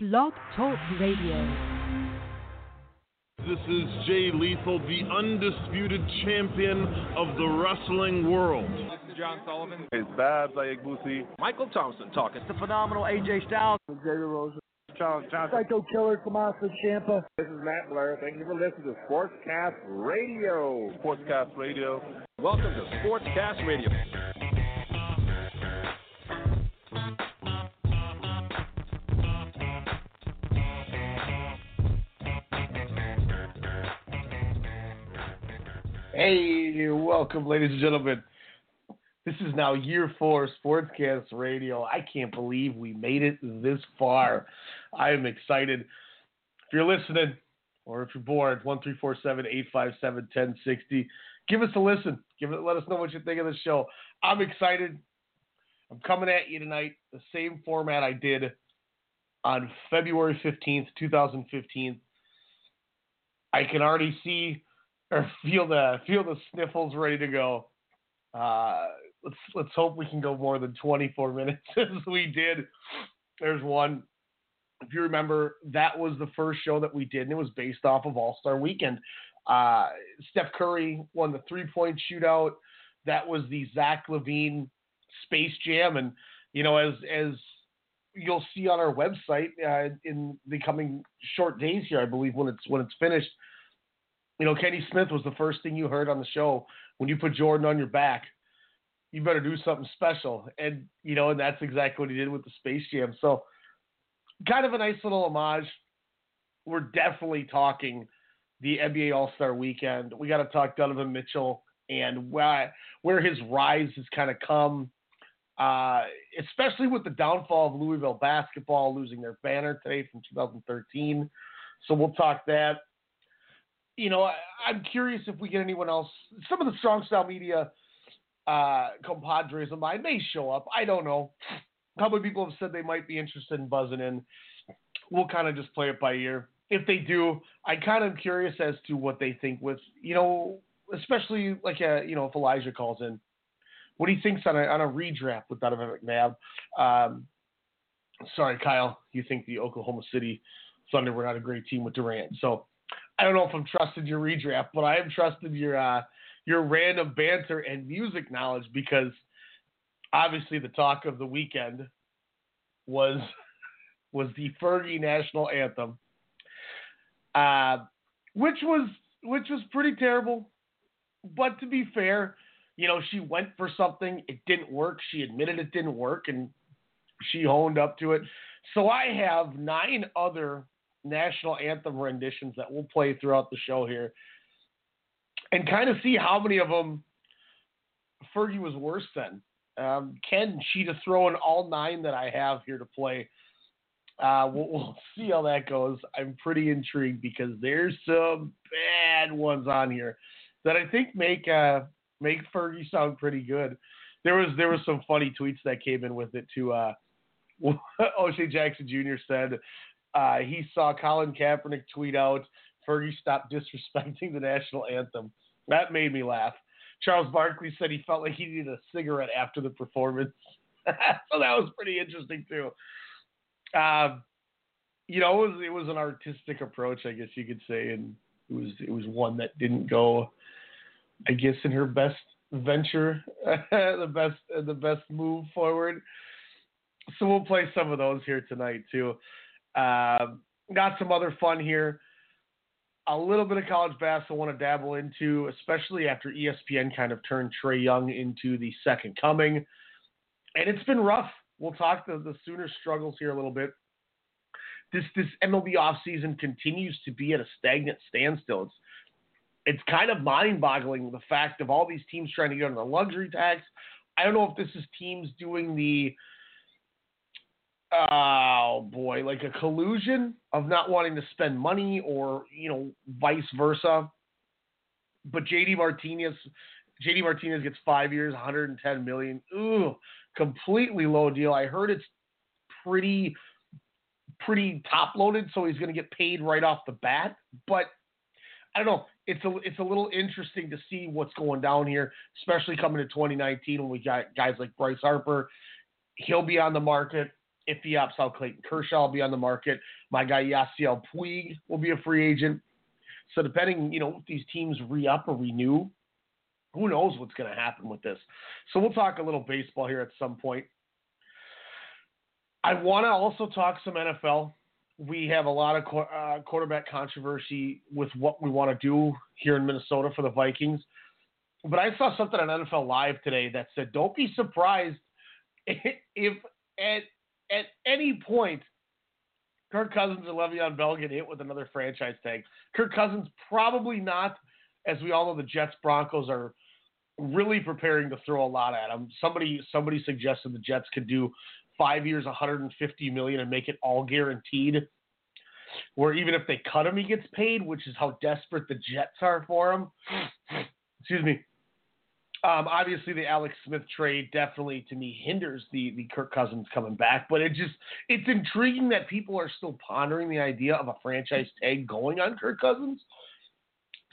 Blog Talk Radio. This is Jay Lethal, the undisputed champion of the wrestling world. This is John Sullivan. It's Babs Ayagbusi. Michael Thompson talking. It's the phenomenal AJ Styles. Xavier Rosa. Charles Johnson. Psycho Killer Tommaso Ciampa. This is Matt Blair. Thank you for listening to Sportscast Radio. Sportscast Radio. Welcome to Sportscast Radio. Hey, welcome, ladies and gentlemen. This is now year four Sportscast Radio. I can't believe we made it this far. I am excited. If you're listening, or if you're bored, one three four seven eight five seven ten sixty. Give us a listen. Give it. Let us know what you think of the show. I'm excited. I'm coming at you tonight. The same format I did on February fifteenth, two thousand fifteen. I can already see or feel the feel the sniffles ready to go. Uh, let's let's hope we can go more than 24 minutes as we did. There's one. If you remember, that was the first show that we did, and it was based off of All Star Weekend. Uh, Steph Curry won the three point shootout. That was the Zach LaVine Space Jam, and you know, as as you'll see on our website uh, in the coming short days here, I believe when it's when it's finished. You know, Kenny Smith was the first thing you heard on the show when you put Jordan on your back. You better do something special, and you know, and that's exactly what he did with the Space Jam. So, kind of a nice little homage. We're definitely talking the NBA All Star Weekend. We got to talk Donovan Mitchell and where where his rise has kind of come, uh, especially with the downfall of Louisville basketball losing their banner today from 2013. So we'll talk that you know, I, am curious if we get anyone else. Some of the strong style media uh, compadres of mine may show up. I don't know. A couple of people have said they might be interested in buzzing in. We'll kind of just play it by ear. If they do, I kind of am curious as to what they think with, you know, especially like a, you know, if Elijah calls in, what he thinks on a on a redraft with Donovan McNabb. Um, sorry, Kyle, you think the Oklahoma City Thunder were not a great team with Durant. So I don't know if I'm trusting your redraft, but I am trusting your uh, your random banter and music knowledge because obviously the talk of the weekend was was the Fergie national anthem, uh, which was which was pretty terrible. But to be fair, you know she went for something, it didn't work. She admitted it didn't work, and she honed up to it. So I have nine other national anthem renditions that we'll play throughout the show here and kind of see how many of them Fergie was worse than. Um, Ken, she to throw in all nine that I have here to play. Uh, we'll, we'll, see how that goes. I'm pretty intrigued because there's some bad ones on here that I think make uh, make Fergie sound pretty good. There was there was some funny tweets that came in with it too. Uh, O'Shea Jackson Jr. said uh, he saw Colin Kaepernick tweet out, Fergie stopped disrespecting the national anthem. That made me laugh. Charles Barkley said he felt like he needed a cigarette after the performance. so that was pretty interesting too. Um, you know, it was, it was an artistic approach, I guess you could say, and it was it was one that didn't go, I guess, in her best venture, the best the best move forward. So we'll play some of those here tonight too. Uh, got some other fun here. A little bit of college basketball I want to dabble into, especially after ESPN kind of turned Trae Young into the second coming. And it's been rough. We'll talk the, the Sooners struggles here a little bit. This this MLB offseason continues to be at a stagnant standstill. It's it's kind of mind-boggling the fact of all these teams trying to get on the luxury tax. I don't know if this is teams doing the oh boy, like a collusion of not wanting to spend money or, you know, vice versa. But JD Martinez JD Martinez gets five years, 110 million. Ooh, completely low deal. I heard it's pretty pretty top loaded, so he's gonna get paid right off the bat. But I don't know. It's a it's a little interesting to see what's going down here, especially coming to 2019 when we got guys like Bryce Harper. He'll be on the market If he opts out, Clayton Kershaw will be on the market. My guy Yasiel Puig will be a free agent. So depending, you know, if these teams re-up or renew, who knows what's going to happen with this. So we'll talk a little baseball here at some point. I want to also talk some NFL. We have a lot of uh, quarterback controversy with what we want to do here in Minnesota for the Vikings. But I saw something on NFL Live today that said, "Don't be surprised if at at any point Kirk Cousins or Le'Veon Bell get hit with another franchise tag. Kirk Cousins probably not, as we all know, the Jets Broncos are really preparing to throw a lot at him. Somebody somebody suggested the Jets could do five years, 150 million, and make it all guaranteed. Where even if they cut him, he gets paid, which is how desperate the Jets are for him. Excuse me. Um, obviously, the Alex Smith trade definitely, to me, hinders the the Kirk Cousins coming back. But it just it's intriguing that people are still pondering the idea of a franchise tag going on Kirk Cousins.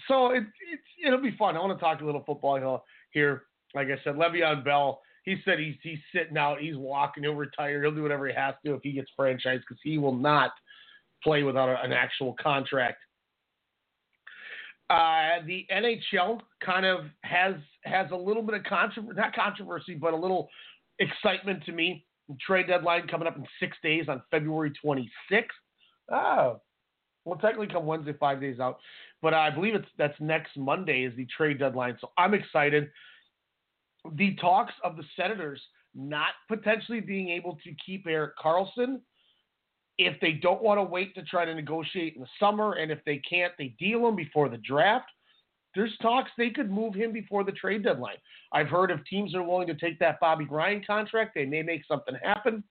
So it, it's it'll be fun. I want to talk a little football here. Like I said, Le'Veon Bell. He said he's he's sitting out. He's walking. He'll retire. He'll do whatever he has to if he gets franchised because he will not play without an actual contract. Uh, the NHL kind of has has a little bit of controversy, not controversy, but a little excitement to me. Trade deadline coming up in six days on February 26th. Oh, well, technically come Wednesday, five days out, but I believe it's that's next Monday is the trade deadline. So I'm excited. The talks of the Senators not potentially being able to keep Erik Karlsson if they don't want to wait to try to negotiate in the summer, and if they can't, they deal him before the draft. There's talks they could move him before the trade deadline. I've heard if teams are willing to take that Bobby Ryan contract, they may make something happen.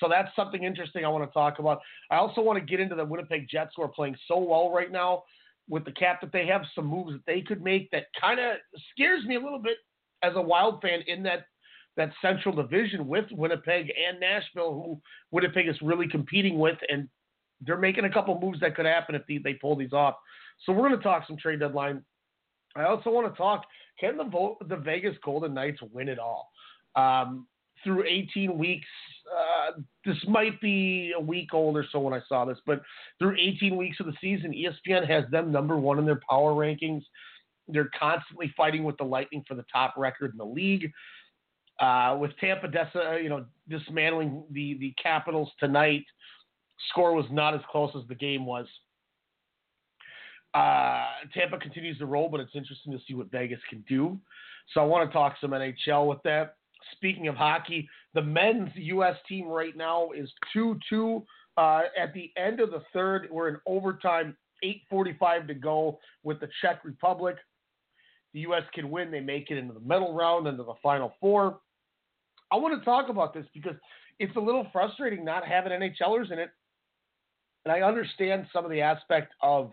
So that's something interesting I want to talk about. I also want to get into the Winnipeg Jets who are playing so well right now with the cap that they have some moves that they could make that kind of scares me a little bit as a Wild fan in that that Central Division with Winnipeg and Nashville, who Winnipeg is really competing with, and they're making a couple moves that could happen if they, they pull these off. So we're going to talk some trade deadline. I also want to talk: Can the the Vegas Golden Knights win it all? Um, through 18 weeks, uh, this might be a week old or so when I saw this, but through 18 weeks of the season, ESPN has them number one in their power rankings. They're constantly fighting with the Lightning for the top record in the league. Uh, with Tampa, Desa, you know, dismantling the the Capitals tonight, score was not as close as the game was. Uh, Tampa continues to roll, but it's interesting to see what Vegas can do. So I want to talk some NHL with that. Speaking of hockey, the men's U.S. team right now is 2 2. Uh, at the end of the third, we're in overtime, 8.45 to go with the Czech Republic. The U.S. can win. They make it into the medal round, into the final four. I want to talk about this because it's a little frustrating not having NHLers in it. And I understand some of the aspect of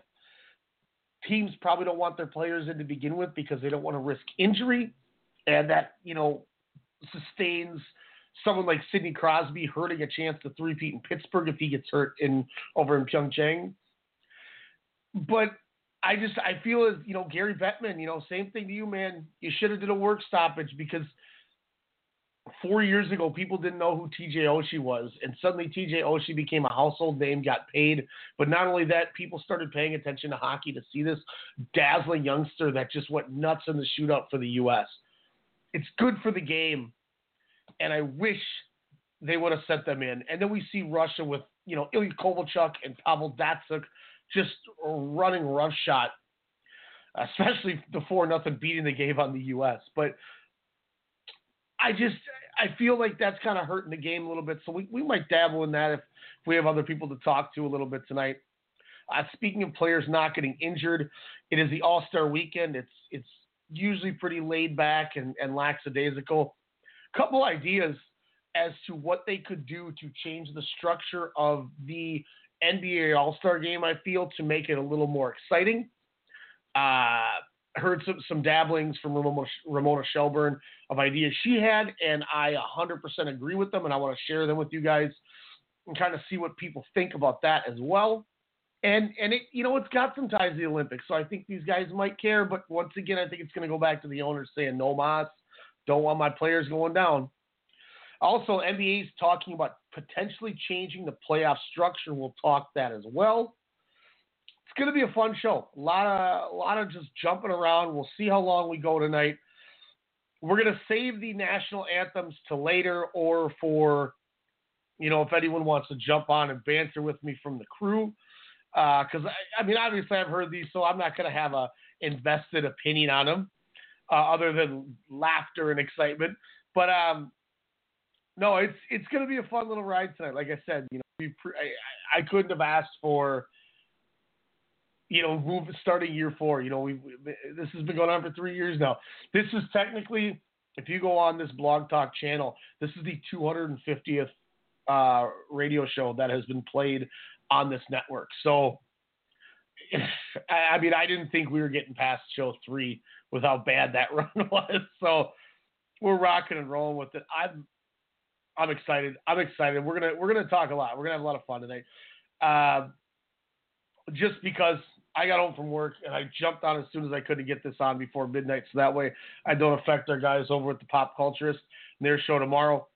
teams probably don't want their players in to begin with because they don't want to risk injury. And that, you know, sustains someone like Sidney Crosby hurting a chance to three-peat in Pittsburgh if he gets hurt in over in Pyeongchang. But I just I feel as you know Gary Bettman, you know, same thing to you, man. You should have did a work stoppage because four years ago people didn't know who TJ Oshie was, and suddenly TJ Oshie became a household name, got paid. But not only that, people started paying attention to hockey to see this dazzling youngster that just went nuts in the shootout for the U.S. It's good for the game, and I wish they would have sent them in. And then we see Russia with you know Ilya Kovalchuk and Pavel Datsyuk just running roughshod, especially the four nothing beating they gave on the U.S. But I just I feel like that's kind of hurting the game a little bit. So we, we might dabble in that if, if we have other people to talk to a little bit tonight. Uh, speaking of players not getting injured, it is the All Star Weekend. It's it's usually pretty laid back and, and lackadaisical. Couple ideas as to what they could do to change the structure of the NBA All Star game, I feel, to make it a little more exciting. Uh, heard some, some dabblings from Ramona, Ramona Shelburne of ideas she had, and I 100% agree with them, and I want to share them with you guys and kind of see what people think about that as well. And and it you know it's got some ties to the Olympics, so I think these guys might care. But once again, I think it's going to go back to the owners saying no mas, don't want my players going down. Also, NBA's talking about potentially changing the playoff structure. We'll talk that as well. Going to be a fun show. A lot of a lot of just jumping around. We'll see how long we go tonight. We're going to save the national anthems to later or for you know, if anyone wants to jump on and banter with me from the crew, because I, I, mean, obviously I've heard these, so I'm not going to have a invested opinion on them, uh, other than laughter and excitement. But um, no, it's it's going to be a fun little ride tonight. Like I said, you know, we pre- I, I couldn't have asked for. You know, move starting year four. You know, we this has been going on for three years now. This is technically, if you go on this blog talk channel, this is the 250th uh, radio show that has been played on this network. So, I mean, I didn't think we were getting past show three with how bad that run was. So, we're rocking and rolling with it. I'm I'm excited. I'm excited. We're gonna we're gonna talk a lot. We're gonna have a lot of fun tonight. Uh, just because I got home from work and I jumped on as soon as I could to get this on before midnight, so that way I don't affect our guys over at the Pop Culturist and their show tomorrow.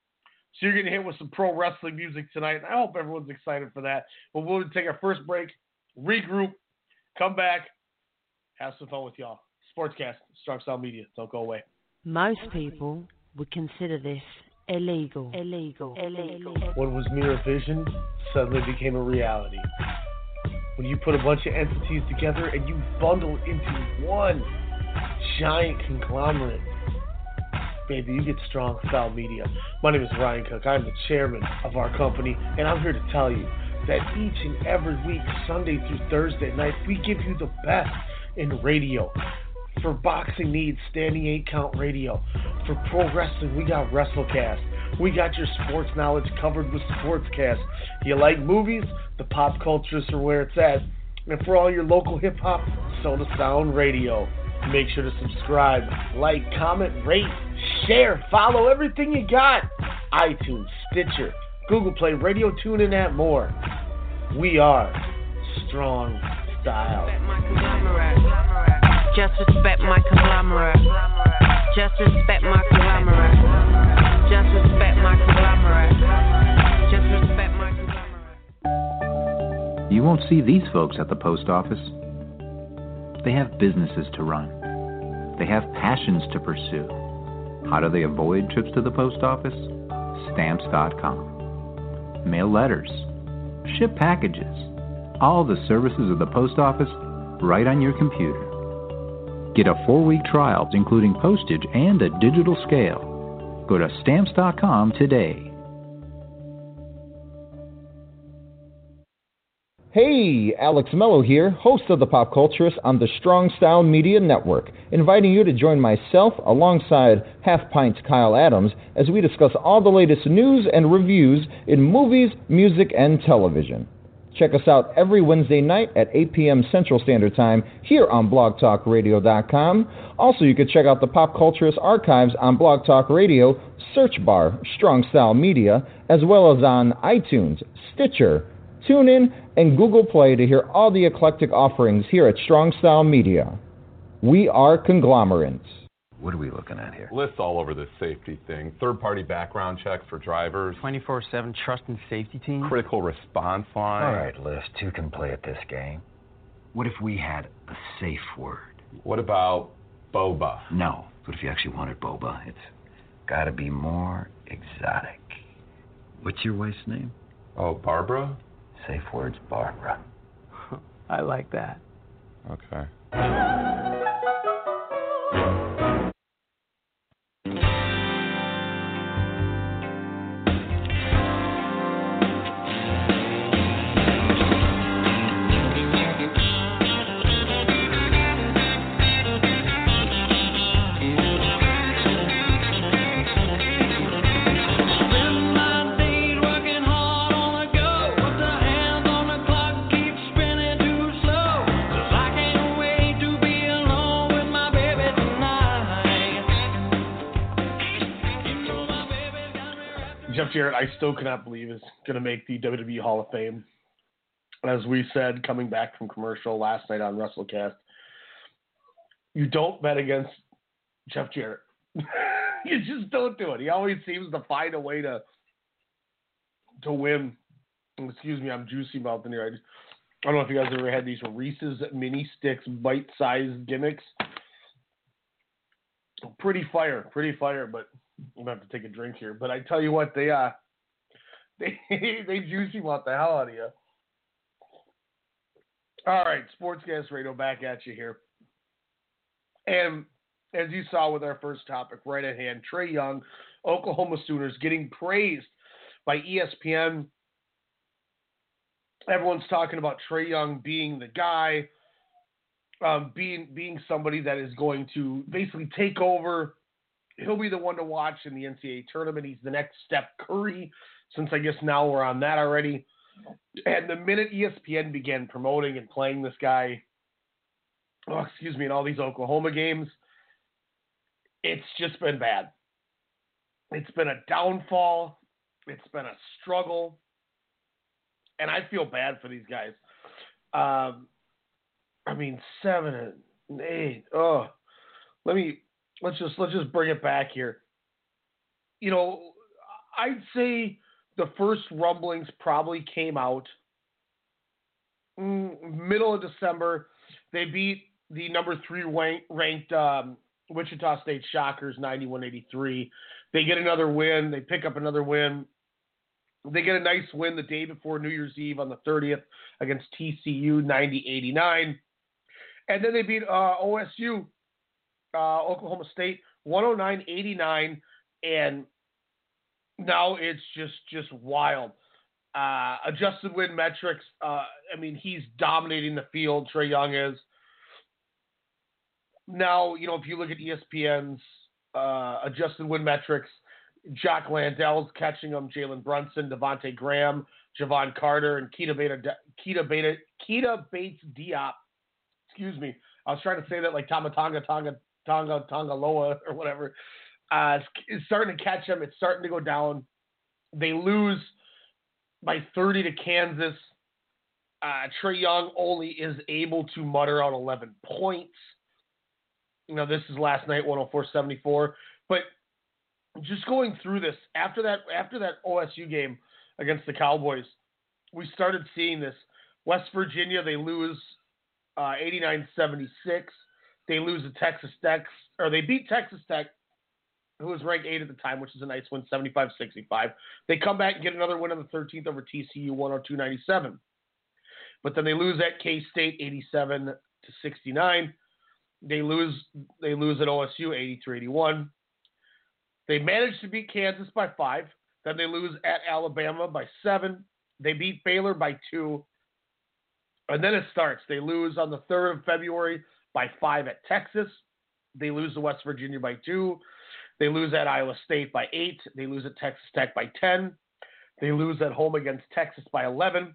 So you're getting hit with some pro wrestling music tonight. And I hope everyone's excited for that. But we'll take our first break, regroup, come back, have some fun with y'all. Sportscast, Strong Style Media. Don't go away. Most people would consider this illegal. Illegal. Illegal. What was mere vision suddenly became a reality. When you put a bunch of entities together and you bundle into one giant conglomerate baby, you get strong style media. My name is Ryan Cook. I'm the chairman of our company, and I'm here to tell you that each and every week, Sunday through Thursday night, we give you the best in radio. For boxing needs, standing eight count radio. For pro wrestling, we got WrestleCast. We got your sports knowledge covered with Sportscast. You like movies? The pop cultures are where it's at. And for all your local hip hop, Soda Sound Radio. Make sure to subscribe, like, comment, rate, share, follow everything you got. iTunes, Stitcher, Google Play, Radio Tune, and that more. We are Strong Style. Just respect my conglomerate. Just respect my conglomerate. Just respect You won't see these folks at the post office. They have businesses to run. They have passions to pursue. How do they avoid trips to the post office? Stamps.com. Mail letters. Ship packages. All the services of the post office right on your computer. Get a four week trial, including postage and a digital scale. Go to Stamps.com today. Hey, Alex Mello here, host of the Pop Culturist on the Strong Style Media Network, inviting you to join myself alongside Half Pint's Kyle Adams as we discuss all the latest news and reviews in movies, music, and television. Check us out every Wednesday night at 8 p.m. Central Standard Time here on blogtalkradio.com. Also, you can check out the Pop Culturist archives on Blog Talk Radio, search bar Strong Style Media, as well as on iTunes, Stitcher, TuneIn, and Google Play to hear all the eclectic offerings here at Strong Style Media. We are conglomerates. What are we looking at here? Lyft's all over this safety thing. Third party background checks for drivers. 24 7 trust and safety team. Critical response line. All right, Lyft, who can play at this game? What if we had a safe word? What about boba? No. What if you actually wanted boba? It's gotta be more exotic. What's your wife's name? Oh, Barbara? Safe words, Barbara. I like that. Okay. Jeff Jarrett, I still cannot believe is going to make the WWE Hall of Fame. As we said, coming back from commercial last night on WrestleCast, you don't bet against Jeff Jarrett. you just don't do it. He always seems to find a way to to win. Excuse me, I'm juicy mouthing here. I, just, I don't know if you guys ever had these Reese's mini sticks bite-sized gimmicks. Pretty fire, pretty fire, but I'm gonna have to take a drink here. But I tell you what, they uh they they juicy mouth the hell out of you. All right, Sportscast Radio back at you here. And as you saw with our first topic right at hand, Trae Young, Oklahoma Sooners getting praised by ESPN. Everyone's talking about Trae Young being the guy, um, being being somebody that is going to basically take over. He'll be the one to watch in the NCAA tournament. He's the next Steph Curry, since I guess now we're on that already. And the minute ESPN began promoting and playing this guy, oh, excuse me, in all these Oklahoma games, it's just been bad. It's been a downfall. It's been a struggle. And I feel bad for these guys. Um, I mean, seven and eight. Oh, let me let's just let's just bring it back here. You know, I'd say the first rumblings probably came out middle of December. They beat the number three rank, ranked um, Wichita State Shockers 91-83. They get another win. They pick up another win. They get a nice win the day before New Year's Eve on the 30th against TCU 90-89. And then they beat uh, OSU, uh, Oklahoma State 109-89 and now it's just just wild. Uh, adjusted win metrics. Uh, I mean, he's dominating the field. Trey Young is. Now, you know, if you look at ESPN's uh, adjusted win metrics, Jock Landale's catching them. Jalen Brunson, Devonte Graham, Jevon Carter, and Keita Beta, Keita Beta, Keita Bates Diop. Excuse me. I was trying to say that like Tamatanga Tonga Tonga Tonga Loa or whatever. Uh, starting to catch them. It's starting to go down. They lose by 30 to Kansas. Uh, Trae Young only is able to mutter out 11 points. You know, this is last night, 104-74. But just going through this after that after that OSU game against the Cowboys, we started seeing this. West Virginia, they lose uh, 89-76. They lose to Texas Tech, or they beat Texas Tech who was ranked 8 at the time, which is a nice win, 75 65. They come back and get another win on the 13th over TCU, 102 97. But then they lose at K State, 87 to 69. They lose, they lose at OSU, 83 81. They manage to beat Kansas by five. Then they lose at Alabama by seven. They beat Baylor by two. And then it starts. They lose on the 3rd of February by five at Texas. They lose to West Virginia by two. They lose at Iowa State by eight. They lose at Texas Tech by 10. They lose at home against Texas by 11.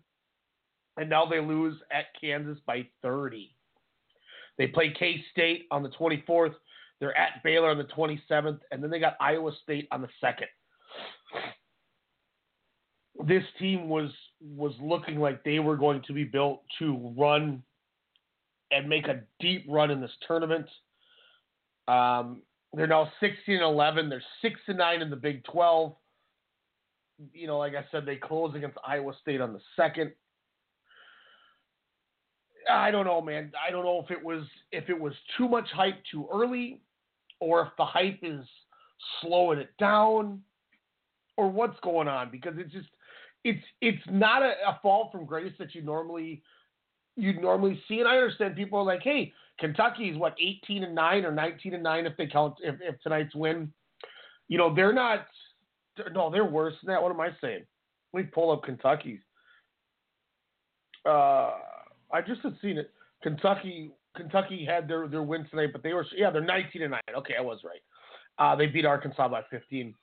And now they lose at Kansas by 30. They play K State on the 24th. They're at Baylor on the 27th. And then they got Iowa State on the 2nd. This team was was looking like they were going to be built to run and make a deep run in this tournament. Um, they're now 16 and 11. They're 6 and 9 in the Big 12. You know, like I said, they close against Iowa State on the second. I don't know, man. I don't know if it was if it was too much hype too early, or if the hype is slowing it down, or what's going on. Because it's just it's it's not a, a fall from grace that you normally you normally see. And I understand people are like, hey, Kentucky is what 18 and 9 or 19 and 9 if they count if, if tonight's win. You know, they're not no, they're worse than that. What am I saying? Let me pull up Kentucky's. Uh, I just had seen it. Kentucky Kentucky had their, their win tonight, but they were yeah, they're 19 and 9. Okay, I was right. Uh, they beat Arkansas by 15.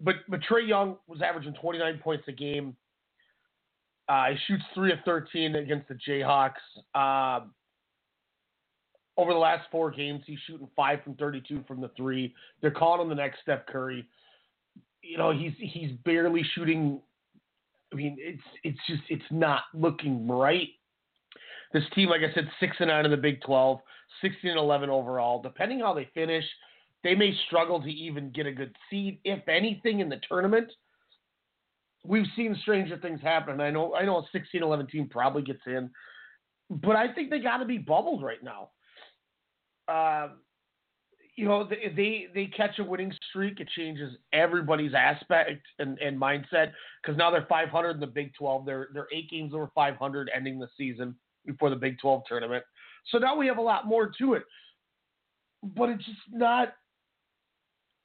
But but Trae Young was averaging 29 points a game. Uh, he shoots three of 13 against the Jayhawks. Um, over the last four games, he's shooting five from 32 from the three. They're calling him the next Steph Curry. You know, he's he's barely shooting. I mean, it's it's just it's not looking right. This team, like I said, six and nine in the Big 12, 16 and 11 overall. Depending how they finish, they may struggle to even get a good seed, if anything, in the tournament. We've seen stranger things happen. I know I know a 16-11 team probably gets in, but I think they got to be bubbled right now. Uh, you know, they, they they catch a winning streak, it changes everybody's aspect and, and mindset because now they're 500 in the Big 12. They're they're eight games over 500 ending the season before the Big 12 tournament. So now we have a lot more to it, but it's just not.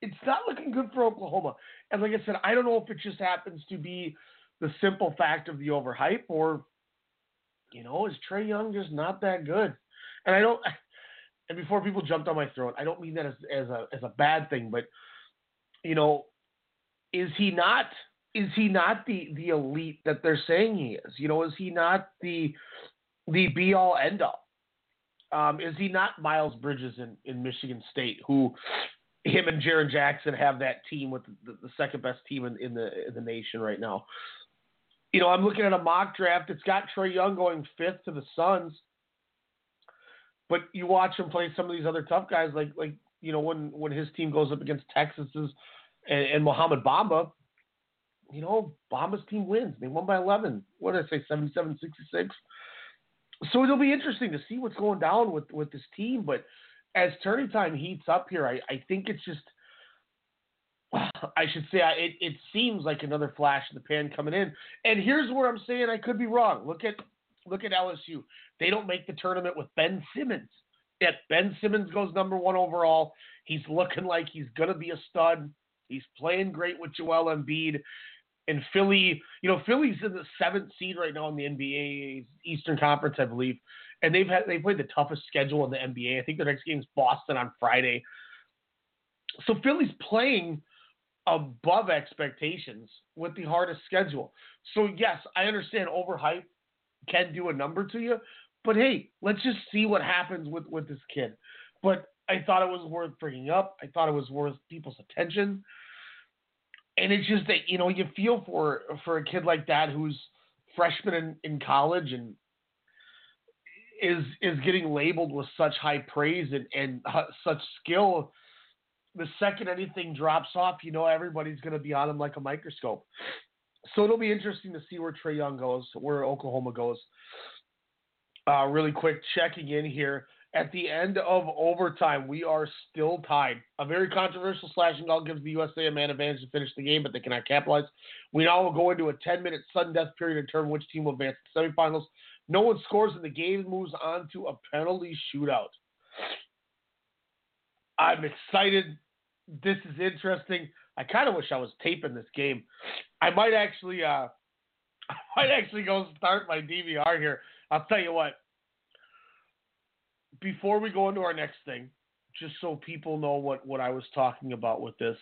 It's not looking good for Oklahoma. And like I said, I don't know if it just happens to be the simple fact of the overhype or, you know, is Trae Young just not that good? And I don't and before people jumped on my throat, I don't mean that as, as a as a bad thing, but you know, is he not is he not the the elite that they're saying he is? You know, is he not the the be all end all? Um, is he not Miles Bridges in, in Michigan State, who him and Jaren Jackson have that team with the, the second best team in, in the in the nation right now? You know, I'm looking at a mock draft. It's got Trae Young going fifth to the Suns. But you watch him play some of these other tough guys, like like you know when when his team goes up against Texas's and, and Mohamed Bamba, you know Bamba's team wins. They won by 11. What did I say, 77-66? So it'll be interesting to see what's going down with with this team. But as turning time heats up here, I I think it's just. I should say it, it seems like another flash in the pan coming in. And here's where I'm saying I could be wrong. Look at look at LSU. They don't make the tournament with Ben Simmons. Yet Ben Simmons goes number one overall. He's looking like he's gonna be a stud. He's playing great with Joel Embiid. And Philly, you know, Philly's in the seventh seed right now in the NBA Eastern Conference, I believe. And they've had they played the toughest schedule in the NBA. I think their next game is Boston on Friday. So Philly's playing above expectations with the hardest schedule. So yes, I understand overhype can do a number to you. But hey, let's just see what happens with, with this kid. But I thought it was worth bringing up. I thought it was worth people's attention. And it's just that, you know, you feel for for a kid like that who's freshman in, in college and is is getting labeled with such high praise and, and uh, such skill. The second anything drops off, you know everybody's going to be on him like a microscope so it'll be interesting to see where Trae Young goes, where Oklahoma goes. Uh, really quick, checking in here. At the end of overtime, we are still tied. A very controversial slashing call gives the USA a man advantage to finish the game, but they cannot capitalize. We now will go into a 10 minute sudden death period and determine which team will advance to the semifinals. No one scores, and the game moves on to a penalty shootout. I'm excited. This is interesting. I kind of wish I was taping this game. I might actually, uh, I might actually go start my DVR here. I'll tell you what. Before we go into our next thing, just so people know what what I was talking about with this,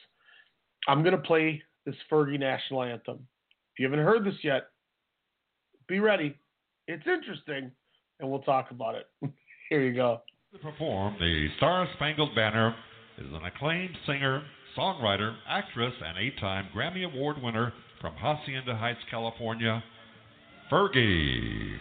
I'm gonna play this Fergie national anthem. If you haven't heard this yet, be ready. It's interesting, and we'll talk about it. Here you go. To perform the Star Spangled Banner is an acclaimed singer, songwriter, actress, and eight time Grammy Award winner from Hacienda Heights, California, Fergie.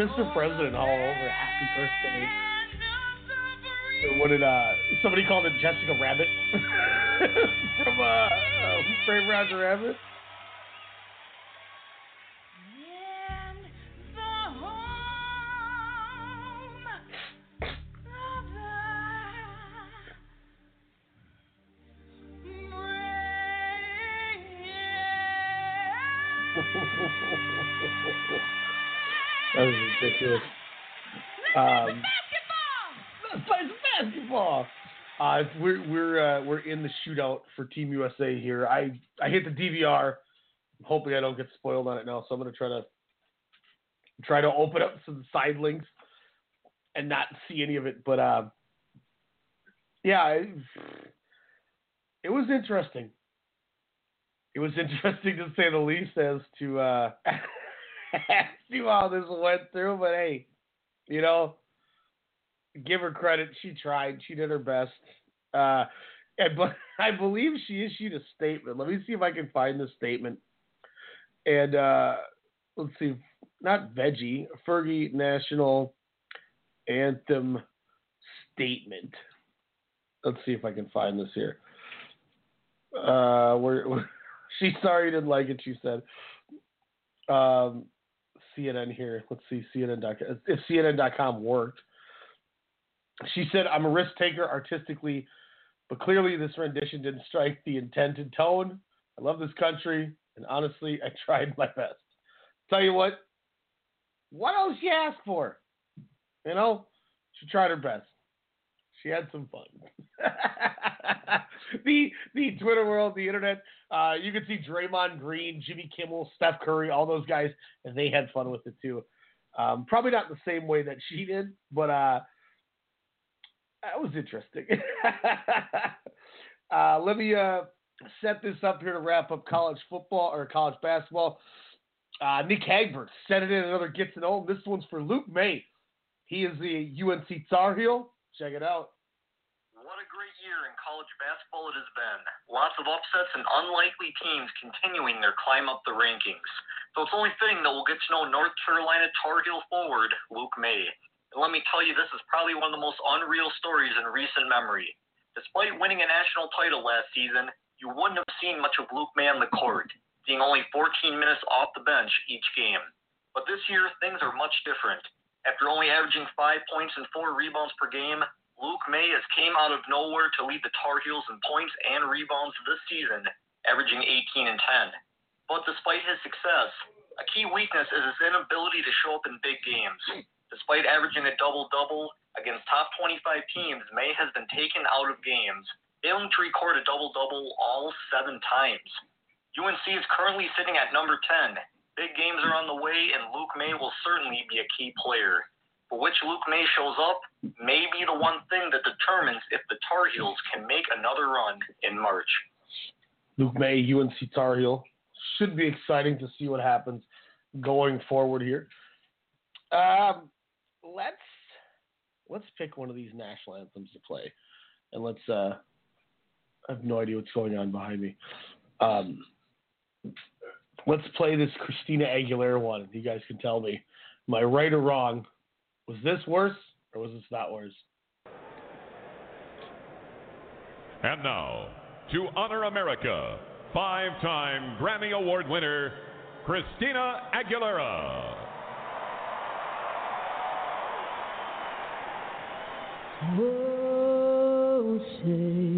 Mr. President all over. Happy birthday. What did uh somebody called it Jessica Rabbit from uh, uh Who Framed Roger Rabbit? For Team USA here. I I hit the DVR. Hoping I don't get spoiled on it now, so I'm gonna try to try to open up some side links and not see any of it. But uh, yeah, it, it was interesting. It was interesting to say the least as to uh, see how this went through. But hey, you know, give her credit. She tried. She did her best. Uh, but I believe she issued a statement. Let me see if I can find the statement. And uh, let's see, not veggie, Fergie national anthem statement. Let's see if I can find this here. Uh, where, where she's sorry didn't like it. She said. Um, CNN here. Let's see CNN.com. If CNN.com worked, she said, "I'm a risk taker artistically, but clearly this rendition didn't strike the intended tone. I love this country, and honestly, I tried my best. Tell you what, what else she ask for? You know, she tried her best. She had some fun. the the Twitter world, the internet, uh, you could see Draymond Green, Jimmy Kimmel, Steph Curry, all those guys, and they had fun with it too. Um, probably not the same way that she did, but uh, that was interesting. uh, let me uh, set this up here to wrap up college football or college basketball. Uh, Nick Hagberg sent it in another gets it home. This one's for Luke Maye. He is the UNC Tar Heel. Check it out. What a great year in college basketball it has been. Lots of upsets and unlikely teams continuing their climb up the rankings. So it's only fitting that we'll get to know North Carolina Tar Heel forward Luke Maye. Let me tell you, this is probably one of the most unreal stories in recent memory. Despite winning a national title last season, you wouldn't have seen much of Luke Maye on the court, being only 14 minutes off the bench each game. But this year, things are much different. After only averaging five points and four rebounds per game, Luke Maye has came out of nowhere to lead the Tar Heels in points and rebounds this season, averaging 18 and 10. But despite his success, a key weakness is his inability to show up in big games. Despite averaging a double-double against top 25 teams, Maye has been taken out of games, failing to record a double-double all seven times. UNC is currently sitting at number 10. Big games are on the way, and Luke Maye will certainly be a key player. But which Luke Maye shows up may be the one thing that determines if the Tar Heels can make another run in March. Luke Maye, UNC Tar Heel. Should be exciting to see what happens going forward here. Um, let's let's pick one of these national anthems to play, and let's. Uh, I have no idea what's going on behind me. Um, let's play this Christina Aguilera one. You guys can tell me, am I right or wrong? Was this worse or was this not worse? And now, to honor America, five time Grammy Award winner, Christina Aguilera. Oh, say,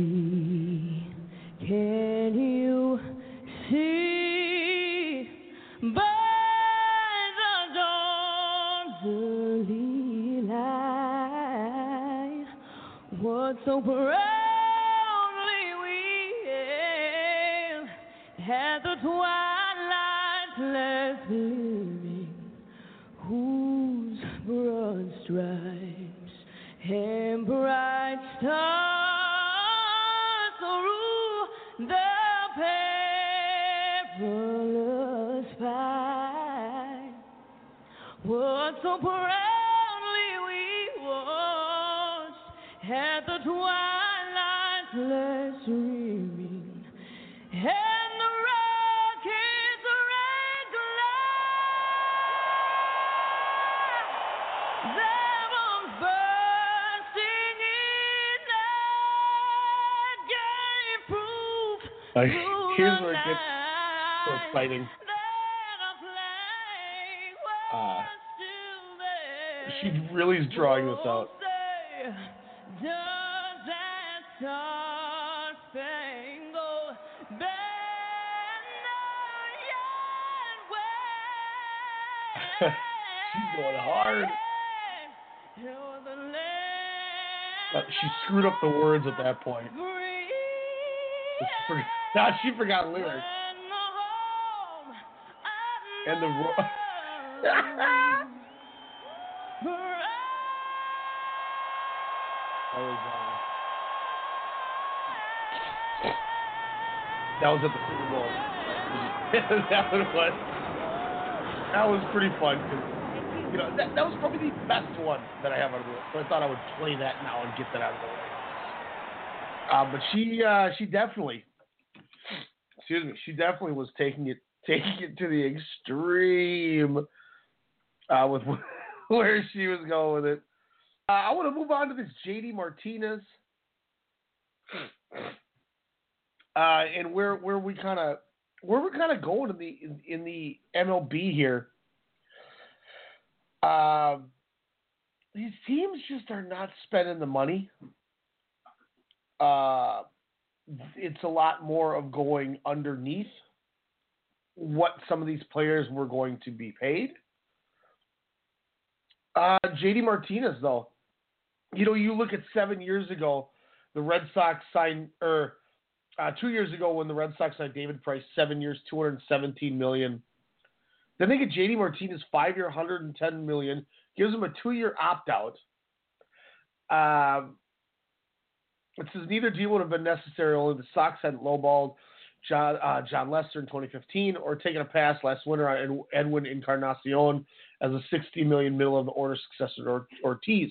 through the perilous. What so proudly we watched at the twilight's late. Like, here's where it gets so exciting. Uh, she really is drawing this out. Does that star-spangled banner yet She's going hard. wave o'er the land Uh, she screwed up the words at that point. She now she forgot lyrics. And the ro- That was, uh, that was at the Super Bowl. that was. That was pretty fun you know that, that was probably the best one that I have on the list. So I thought I would play that now and get that out of the way. Uh, but she uh, she definitely, excuse me, she definitely was taking it taking it to the extreme uh, with where she was going with it. Uh, I want to move on to this JD Martinez, uh, and where where we kind of where we're kind of going in the in, in the MLB here. Um, these teams just are not spending the money. Uh, it's a lot more of going underneath what some of these players were going to be paid. Uh, JD Martinez, though, you know, you look at seven years ago, the Red Sox signed, or uh, two years ago when the Red Sox signed David Price, seven years, two hundred seventeen million. Then they get JD Martinez, five year, hundred and ten million, gives him a two year opt out. Um, it says neither deal would have been necessary. Only the Sox hadn't lowballed Jon uh, Jon Lester in 2015, or taken a pass last winter on Edwin Encarnacion as a 60 million middle of the order successor to Or- Ortiz.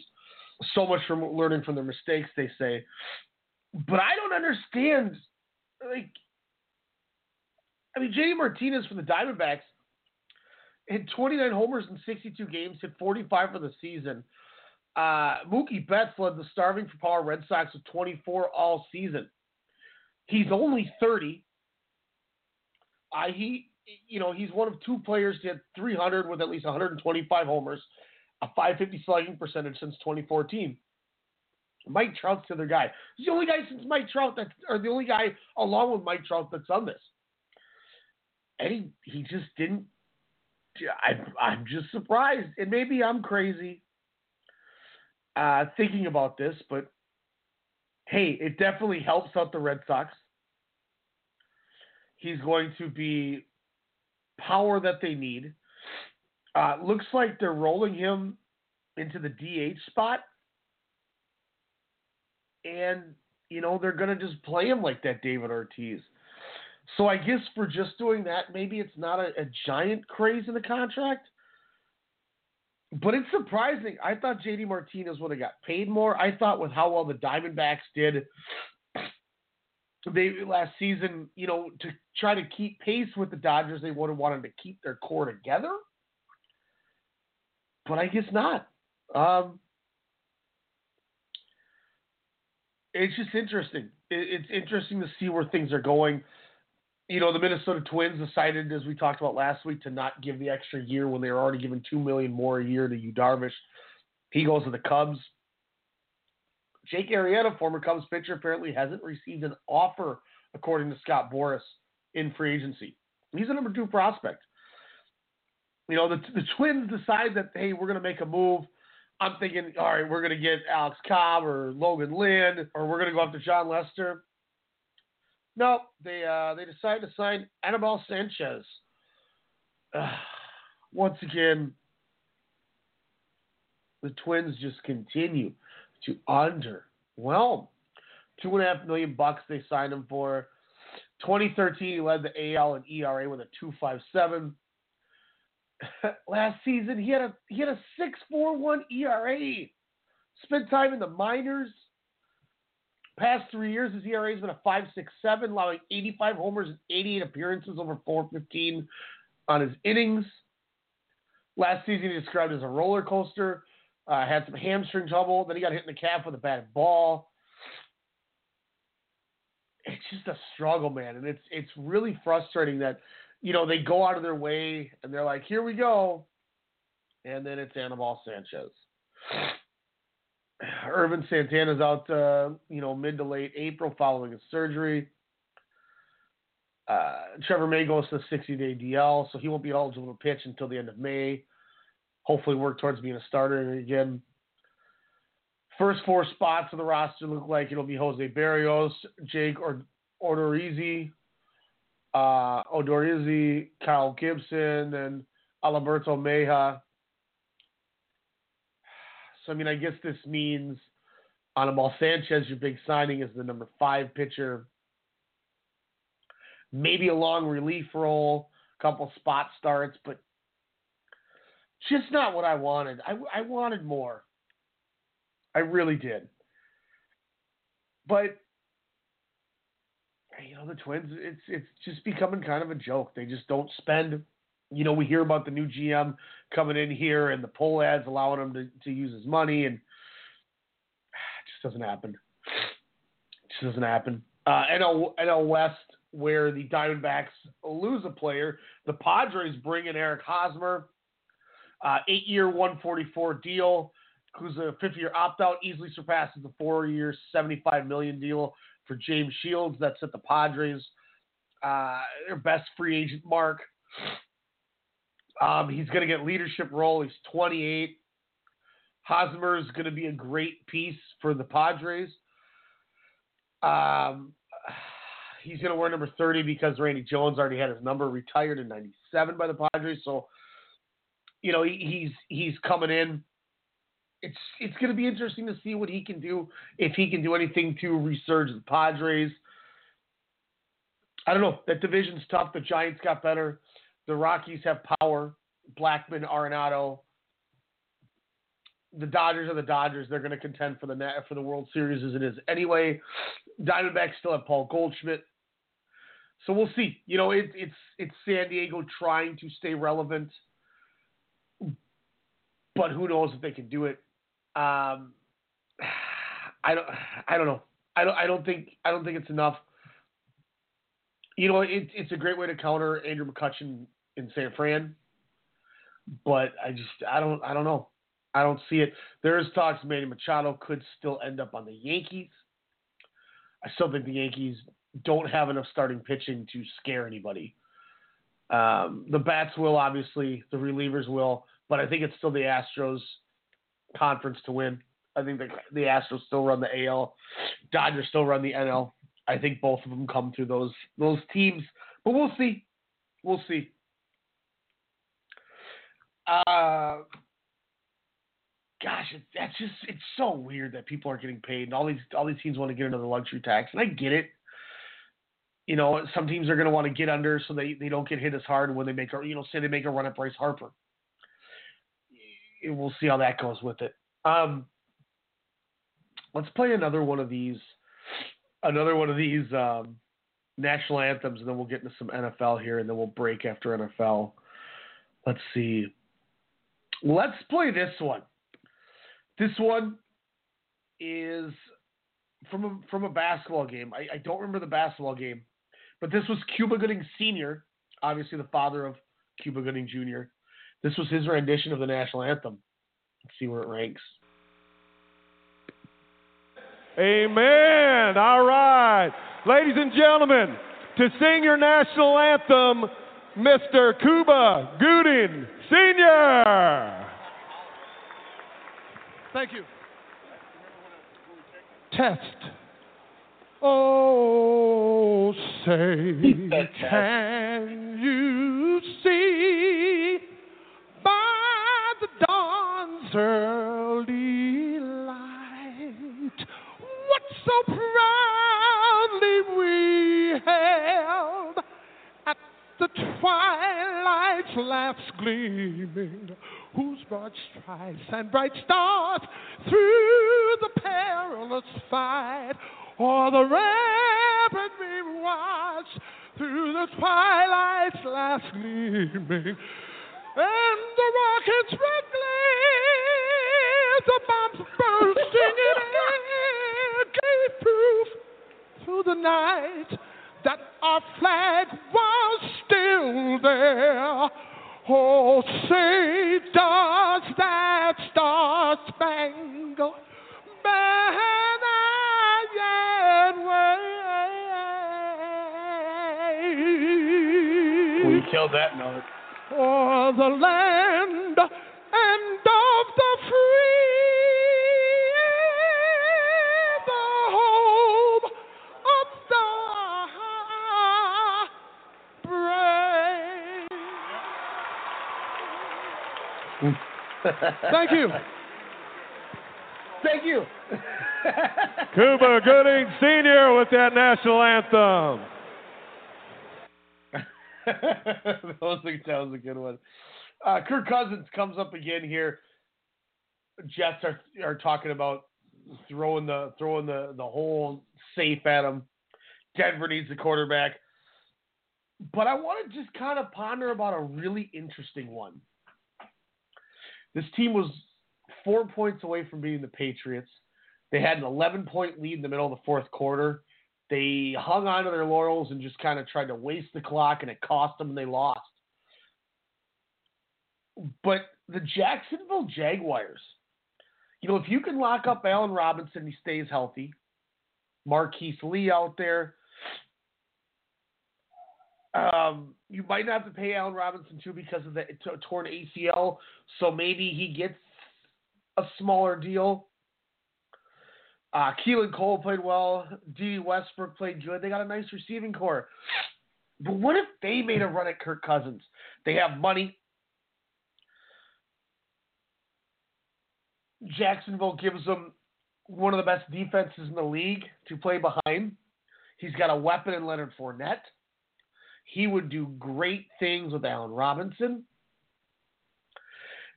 So much from learning from their mistakes, they say. But I don't understand. Like, I mean, JD Martinez for the Diamondbacks hit 29 homers in 62 games, hit 45 for the season. Uh, Mookie Betts led the starving for power Red Sox with 24 all season. He's only 30. Uh, he, you know, he's one of two players to hit 300 with at least 125 homers, a 550 slugging percentage since 2014. Mike Trout's the other guy. He's the only guy since Mike Trout that, or the only guy along with Mike Trout that's done this. And he, he just didn't. I, I'm just surprised, and maybe I'm crazy uh, thinking about this, but hey, it definitely helps out the Red Sox. He's going to be power that they need. Uh, looks like they're rolling him into the DH spot. And, you know, they're going to just play him like that, David Ortiz. So I guess for just doing that, maybe it's not a, a giant craze in the contract. But it's surprising. I thought JD Martinez would have got paid more. I thought with how well the Diamondbacks did they last season, you know, to try to keep pace with the Dodgers, they would have wanted to keep their core together. But I guess not. Um, it's just interesting. It, it's interesting to see where things are going. You know, the Minnesota Twins decided, as we talked about last week, to not give the extra year when they were already giving two million more a year to Yu Darvish. He goes to the Cubs. Jake Arrieta, former Cubs pitcher, apparently hasn't received an offer, according to Scott Boras, in free agency. He's a number two prospect. You know, the, the Twins decide that, hey, we're going to make a move. I'm thinking, all right, we're going to get Alex Cobb or Logan Lynn, or we're going to go after Jon Lester. No, they uh, they decided to sign Anibal Sanchez. Uh, once again, the Twins just continue to underwhelm. Two and a half million bucks they signed him for. 2013, he led the AL in ERA with a 2.57. last season he had a he had a six four one ERA. Spent time in the minors. Past three years, his ERA has been a five six seven, allowing eighty five homers and eighty eight appearances over four fifteen on his innings. Last season he described as a roller coaster. Uh, had some hamstring trouble. Then he got hit in the calf with a bad ball. It's just a struggle, man, and it's it's really frustrating that you know they go out of their way and they're like, here we go, and then it's Anibal Sanchez. Ervin Santana's out, uh, you know, mid to late April following his surgery. Uh, Trevor May goes to the 60 day DL, so he won't be eligible to pitch until the end of May. Hopefully, work towards being a starter again. First four spots of the roster look like it'll be Jose Berrios, Jake or Odorizzi, uh, Odorizzi, Kyle Gibson, and Alberto Mejia. So, I mean, I guess this means Anibal Sanchez, your big signing, is the number five pitcher. Maybe a long relief role, a couple spot starts, but just not what I wanted. I, I wanted more. I really did. But you know, the Twins, it's it's just becoming kind of a joke. They just don't spend. You know, we hear about the new GM coming in here and the Pohlads allowing him to, to use his money, and it just doesn't happen. It just doesn't happen. Uh, NL, NL West, where the Diamondbacks lose a player, the Padres bring in Eric Hosmer, uh, eight-year, 144 deal who's a fifth year opt out, easily surpasses the four year, 75 million deal for James Shields. That's at the Padres. Uh, their best free agent mark. Um, he's going to get leadership role. He's 28. Hosmer is going to be a great piece for the Padres. Um, he's going to wear number 30 because Randy Jones already had his number retired in 97 by the Padres. So, you know, he, he's he's coming in it's it's going to be interesting to see what he can do if he can do anything to resurge the Padres. I don't know. That division's tough. The Giants got better. The Rockies have power. Blackmon, Arenado. The Dodgers are the Dodgers. They're going to contend for the net, for the World Series as it is anyway. Diamondbacks still have Paul Goldschmidt. So we'll see. You know, it, it's it's San Diego trying to stay relevant, but who knows if they can do it. Um, I don't. I don't know. I don't. I don't think. I don't think it's enough. You know, it, it's a great way to counter Andrew McCutchen in San Fran, but I just. I don't. I don't know. I don't see it. There is talks Manny Machado could still end up on the Yankees. I still think the Yankees don't have enough starting pitching to scare anybody. Um, the bats will obviously, the relievers will, but I think it's still the Astros conference to win. I think the, the Astros still run the AL, Dodgers still run the NL. I think both of them come through those those teams, but we'll see. We'll see. Uh, gosh, it, that's just it's so weird that people are getting paid, and all these all these teams want to get into the luxury tax, and I get it. You know, some teams are going to want to get under so they, they don't get hit as hard when they make a you know say they make a run at Bryce Harper we'll see how that goes with it. Um, let's play another one of these, another one of these um, national anthems, and then we'll get into some NFL here, and then we'll break after NFL. Let's see. Let's play this one. This one is from a, from a basketball game. I, I don't remember the basketball game, but this was Cuba Gooding Sr., obviously the father of Cuba Gooding Jr. This was his rendition of the national anthem. Let's see where it ranks. Amen. All right. Ladies and gentlemen, to sing your national anthem, Mr. Cuba Gooding Sr. Thank you. Test. Oh, say, can you see by the dawn's early so proudly we hailed at the twilight's lamps gleaming, whose broad stripes and bright stars through the perilous fight, o'er the rampant we watch through the twilight's last gleaming, and the rockets' red glare, the bombs bursting proof through the night that our flag was still there. Oh, say does that star spangled banner yet wave? We killed that note. For the land Thank you. Thank you. Cuba Gooding Sr. with that national anthem. that, was a, that was a good one. Uh, Kirk Cousins comes up again here. Jets are are talking about throwing the throwing the the whole safe at him. Denver needs a quarterback, but I want to just kind of ponder about a really interesting one. This team was four points away from beating the Patriots. They had an 11 point lead in the middle of the fourth quarter. They hung on to their laurels and just kind of tried to waste the clock, and it cost them, and they lost. But the Jacksonville Jaguars, you know, if you can lock up Allen Robinson, he stays healthy. Marquise Lee out there. Um, you might not have to pay Allen Robinson too because of the t- torn ACL, so maybe he gets a smaller deal. Uh, Keelan Cole played well. D. Westbrook played good. They got a nice receiving core. But what if they made a run at Kirk Cousins? They have money. Jacksonville gives them one of the best defenses in the league to play behind. He's got a weapon in Leonard Fournette. He would do great things with Allen Robinson.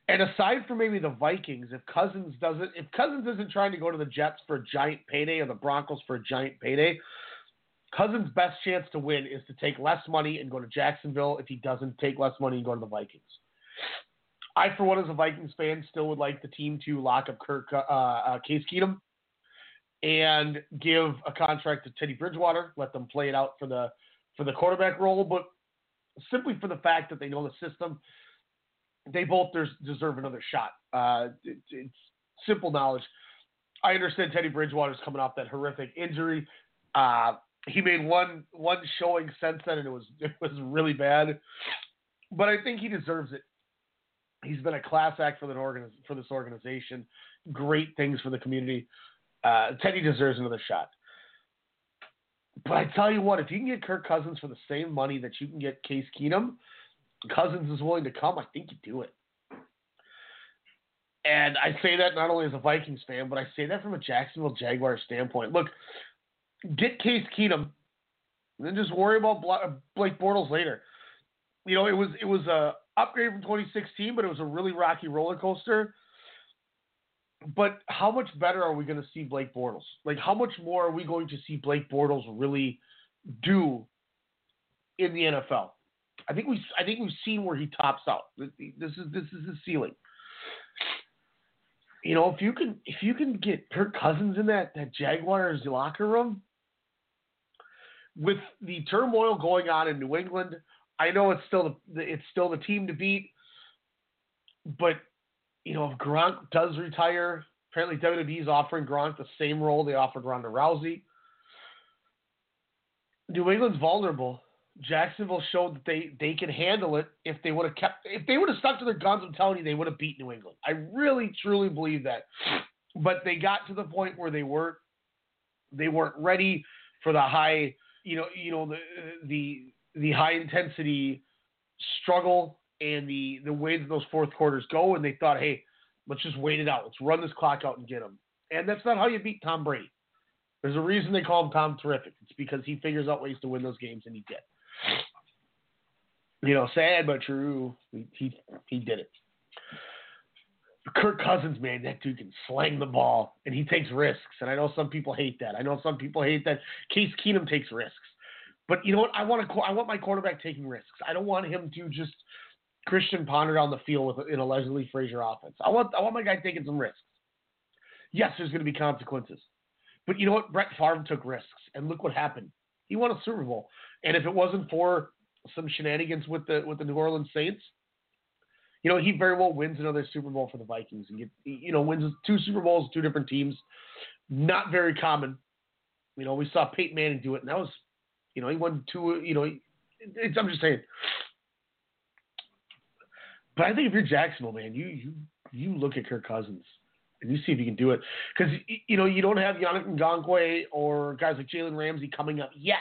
And aside from maybe the Vikings, if Cousins doesn't, if Cousins isn't trying to go to the Jets for a giant payday or the Broncos for a giant payday, Cousins' best chance to win is to take less money and go to Jacksonville. If he doesn't take less money and go to the Vikings, I, for one, as a Vikings fan, still would like the team to lock up Kirk uh, uh, Case Keenum and give a contract to Teddy Bridgewater, let them play it out for the for the quarterback role, but simply for the fact that they know the system they both deserve another shot. Uh, it, it's simple knowledge. I understand Teddy Bridgewater's coming off that horrific injury. Uh, he made one one showing since then, and it was it was really bad. But I think he deserves it. He's been a class act for the organiz- for this organization. Great things for the community. Uh, Teddy deserves another shot. But I tell you what, if you can get Kirk Cousins for the same money that you can get Case Keenum, Cousins is willing to come, I think you do it. And I say that not only as a Vikings fan, but I say that from a Jacksonville Jaguars standpoint. Look, get Case Keenum, then just worry about Blake Bortles later. You know, it was it was a upgrade from 2016, but it was a really rocky roller coaster. But how much better are we going to see Blake Bortles? Like, how much more are we going to see Blake Bortles really do in the NFL? I think we I think we've seen where he tops out. This is this is his ceiling. You know, if you can if you can get Kirk Cousins in that that Jaguars locker room with the turmoil going on in New England, I know it's still the it's still the team to beat, but you know if Gronk does retire, apparently WWE is offering Gronk the same role they offered Ronda Rousey. New England's vulnerable. Jacksonville showed that they they can handle it if they would have kept if they would have stuck to their guns. I'm telling you, they would have beat New England. I really truly believe that. But they got to the point where they weren't they weren't ready for the high you know you know the the the high intensity struggle and the the way that those fourth quarters go. And they thought, hey, let's just wait it out. Let's run this clock out and get them. And that's not how you beat Tom Brady. There's a reason they call him Tom Terrific. It's because he figures out ways to win those games, and he did. You know, sad but true. He he, he did it. Kirk Cousins, man, that dude can slang the ball and he takes risks. And I know some people hate that. I know some people hate that. Case Keenum takes risks. But you know what? I want to. I want my quarterback taking risks. I don't want him to just Christian Ponder on the field with an allegedly Frazier offense. I want. I want my guy taking some risks. Yes, there's going to be consequences. But you know what? Brett Favre took risks, and look what happened. He won a Super Bowl. And if it wasn't for some shenanigans with the with the New Orleans Saints, you know, he very well wins another Super Bowl for the Vikings and get you know wins two Super Bowls, two different teams. Not very common. You know, we saw Peyton Manning do it, and that was, you know, he won two. You know, it's, I'm just saying. But I think if you're Jacksonville, man, you you you look at Kirk Cousins and you see if you can do it because you know you don't have Yannick Ngakoue or guys like Jalen Ramsey coming up yet.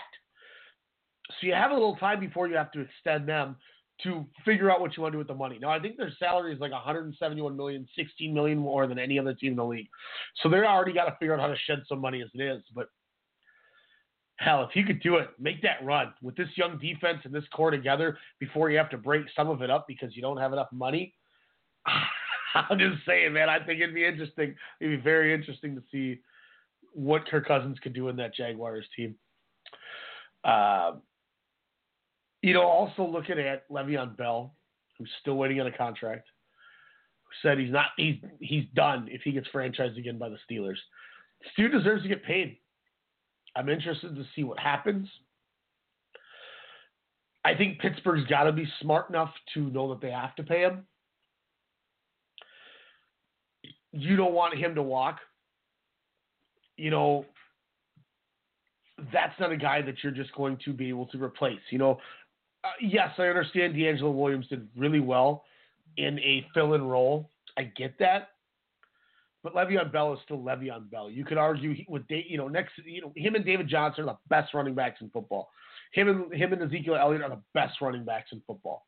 So you have a little time before you have to extend them to figure out what you want to do with the money. Now I think their salary is like 171 million, 16 million more than any other team in the league. So they're already got to figure out how to shed some money as it is. But hell, if he could do it, make that run with this young defense and this core together before you have to break some of it up because you don't have enough money. I'm just saying, man. I think it'd be interesting. It'd be very interesting to see what Kirk Cousins could do in that Jaguars team. Uh, you know, also looking at Le'Veon Bell, who's still waiting on a contract, who said he's not he's he's done if he gets franchised again by the Steelers. Stu deserves to get paid. I'm interested to see what happens. I think Pittsburgh's got to be smart enough to know that they have to pay him. You don't want him to walk. You know, that's not a guy that you're just going to be able to replace. You know, uh, yes, I understand DeAngelo Williams did really well in a fill-in role. I get that, but Le'Veon Bell is still Le'Veon Bell. You could argue he, with you know next you know him and David Johnson are the best running backs in football. Him and him and Ezekiel Elliott are the best running backs in football.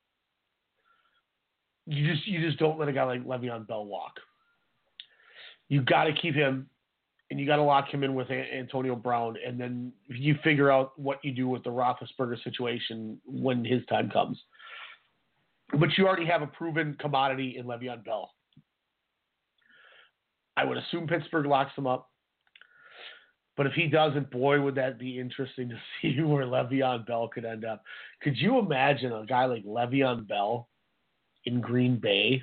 You just you just don't let a guy like Le'Veon Bell walk. You got to keep him and you got to lock him in with Antonio Brown, and then you figure out what you do with the Roethlisberger situation when his time comes. But you already have a proven commodity in Le'Veon Bell. I would assume Pittsburgh locks him up. But if he doesn't, boy, would that be interesting to see where Le'Veon Bell could end up. Could you imagine a guy like Le'Veon Bell in Green Bay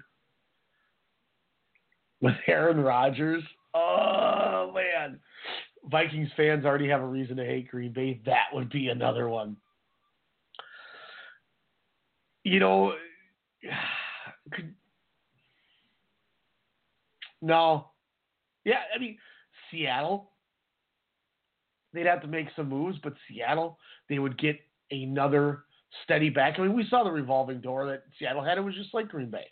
with Aaron Rodgers? Oh man, Vikings fans already have a reason to hate Green Bay. That would be another one. You know, could, no, yeah. I mean, Seattle. They'd have to make some moves, but Seattle, they would get another steady back. I mean, we saw the revolving door that Seattle had. It was just like Green Bay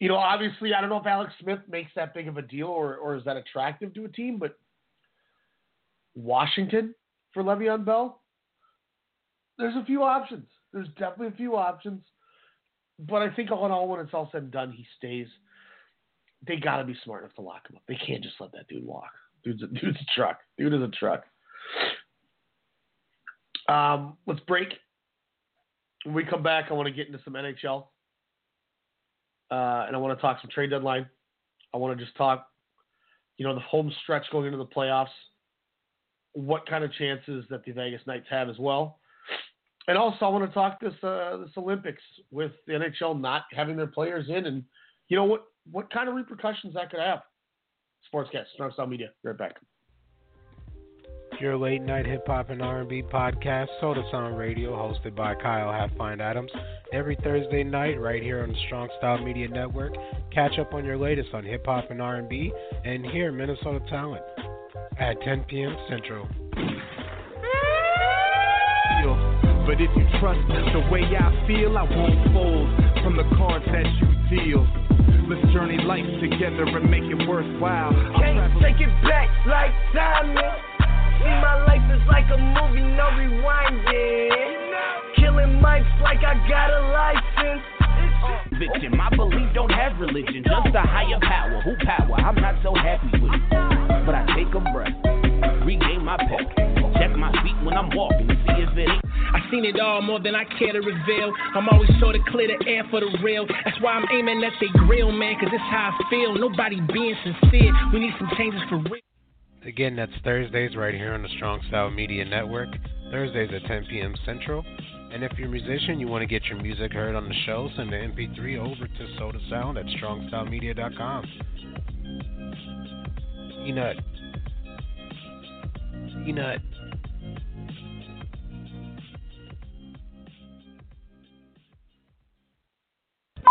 you know, obviously, I don't know if Alex Smith makes that big of a deal or, or is that attractive to a team, but Washington for Le'Veon Bell, there's a few options. There's definitely a few options. But I think all in all, when it's all said and done, he stays. They got to be smart enough to lock him up. They can't just let that dude walk. Dude's a, dude's a truck. Dude is a truck. Um, let's break. When we come back, I want to get into some NHL. Uh, and I want to talk some trade deadline. I want to just talk, you know, the home stretch going into the playoffs. What kind of chances that the Vegas Knights have as well. And also, I want to talk this uh, this Olympics with the NHL not having their players in, and you know what what kind of repercussions that could have. Sportscast, Strong Style Media, right back. Your late night hip hop and R&B podcast, Soda Sound Radio, hosted by Kyle Halfpint Adams, every Thursday night right here on the Strong Style Media Network. Catch up on your latest on hip hop and R&B, and hear Minnesota talent at 10 p.m. Central. But if you trust the way I feel, I won't fold from the cards that you deal. Let's journey life together and make it worthwhile. Can't take it back like diamond. See my life is like a movie, no rewinding. Killing mics like I got a license. Victim, I believe don't have religion, just a higher power. Who power? I'm not so happy with it. But I take a breath, regain my pep, my feet when I'm walking, see if it ain't. I seen it all more than I care to reveal. I'm always sure to clear the air for the real. That's why I'm aiming at the grill, man, cause it's how I feel. Nobody being sincere. We need some changes for real. Again, that's Thursdays right here on the Strong Style Media Network. Thursdays at 10 p.m. Central. And if you're a musician, you want to get your music heard on the show, send the MP3 over to Soda Sound at strongstylemedia.com. Peanut. Peanut.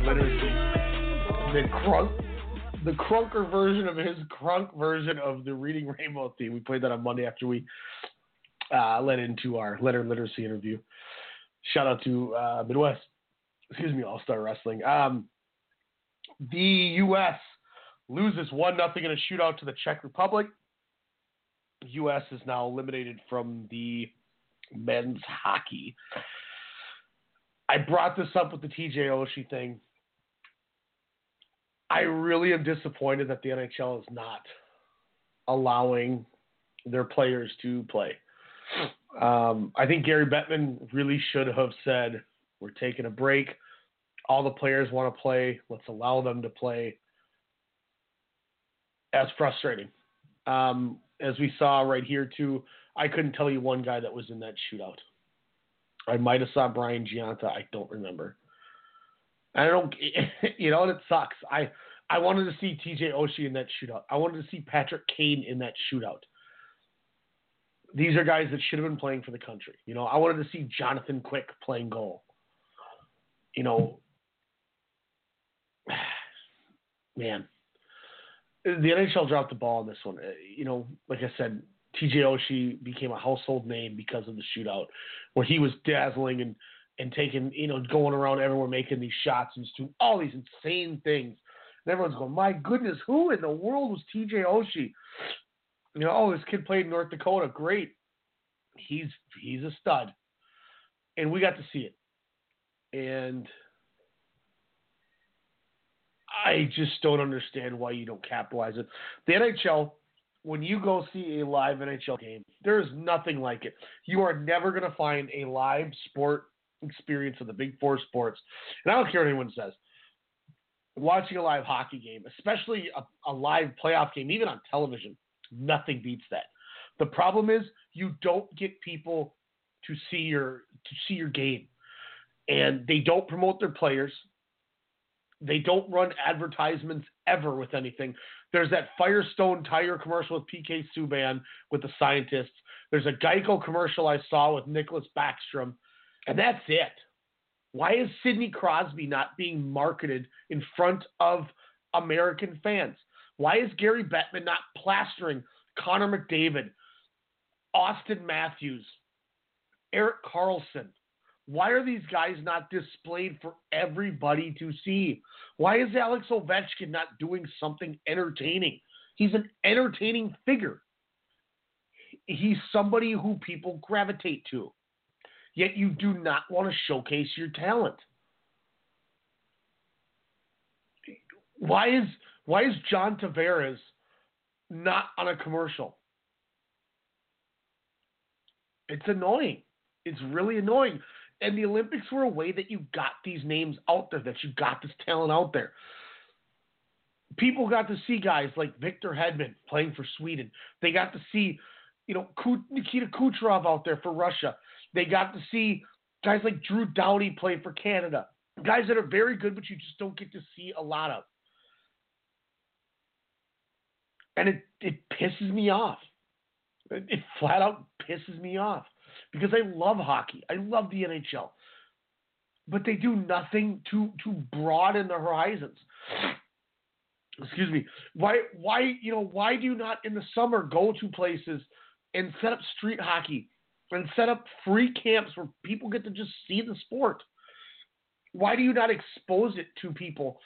Literacy. The crunk, the crunker version of his crunk version of the Reading Rainbow theme. We played that on Monday after we uh, led into our letter Literacy interview. Shout out to uh, Midwest, excuse me, All Star Wrestling. Um, the U.S. loses one nothing in a shootout to the Czech Republic. U.S. is now eliminated from the men's hockey. I brought this up with the TJ Oshie thing. I really am disappointed that the NHL is not allowing their players to play. Um, I think Gary Bettman really should have said, "We're taking a break. All the players want to play. Let's allow them to play." As frustrating um, as we saw right here too. I couldn't tell you one guy that was in that shootout. I might have saw Brian Gionta. I don't remember. I don't, you know, and it sucks. I I wanted to see T.J. Oshie in that shootout. I wanted to see Patrick Kane in that shootout. These are guys that should have been playing for the country. You know, I wanted to see Jonathan Quick playing goal. You know, man, the NHL dropped the ball on this one. You know, like I said, TJ Oshie became a household name because of the shootout, where he was dazzling and and taking, you know, going around everywhere making these shots and just doing all these insane things. And everyone's going, my goodness, who in the world was TJ Oshie? You know, oh, this kid played in North Dakota. Great. He's he's a stud. And we got to see it. And I just don't understand why you don't capitalize it. The NHL, when you go see a live NHL game, there's nothing like it. You are never going to find a live sport experience of the big four sports. And I don't care what anyone says. Watching a live hockey game, especially a, a live playoff game, even on television, nothing beats that. The problem is you don't get people to see your to see your game. And they don't promote their players. They don't run advertisements ever with anything. There's that Firestone tire commercial with PK Subban with the scientists. There's a Geico commercial I saw with Nicklas Backstrom, and that's it. Why is Sidney Crosby not being marketed in front of American fans? Why is Gary Bettman not plastering Connor McDavid, Auston Matthews, Erik Karlsson? Why are these guys not displayed for everybody to see? Why is Alex Ovechkin not doing something entertaining? He's an entertaining figure. He's somebody who people gravitate to. Yet you do not want to showcase your talent. Why is why is John Tavares not on a commercial? It's annoying. It's really annoying. And the Olympics were a way that you got these names out there, that you got this talent out there. People got to see guys like Victor Hedman playing for Sweden. They got to see, you know, Nikita Kucherov out there for Russia. They got to see guys like Drew Doughty play for Canada. Guys that are very good, but you just don't get to see a lot of. And it, it pisses me off. It, it flat out pisses me off because I love hockey. I love the NHL. But they do nothing to to broaden the horizons. Excuse me. Why why you know why do you not in the summer go to places and set up street hockey and set up free camps where people get to just see the sport? Why do you not expose it to people?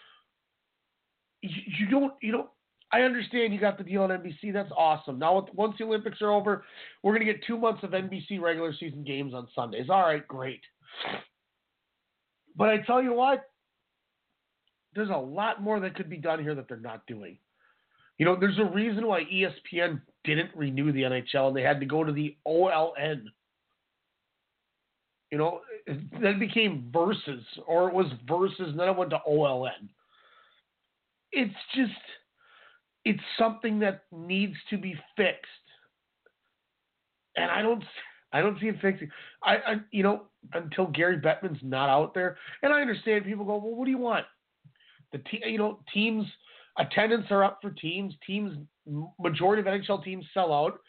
You, don't you don't I understand you got the deal on NBC. That's awesome. Now, once the Olympics are over, we're going to get two months of NBC regular season games on Sundays. All right, great. But I tell you what, there's a lot more that could be done here that they're not doing. You know, there's a reason why ESPN didn't renew the NHL and they had to go to the OLN. You know, then became Versus, or it was Versus, and then it went to OLN. It's just it's something that needs to be fixed. And I don't I don't see it fixing. I, I you know until Gary Bettman's not out there, and I understand people go, well, what do you want? The te- you know teams attendance are up for teams. Teams majority of NHL teams sell out.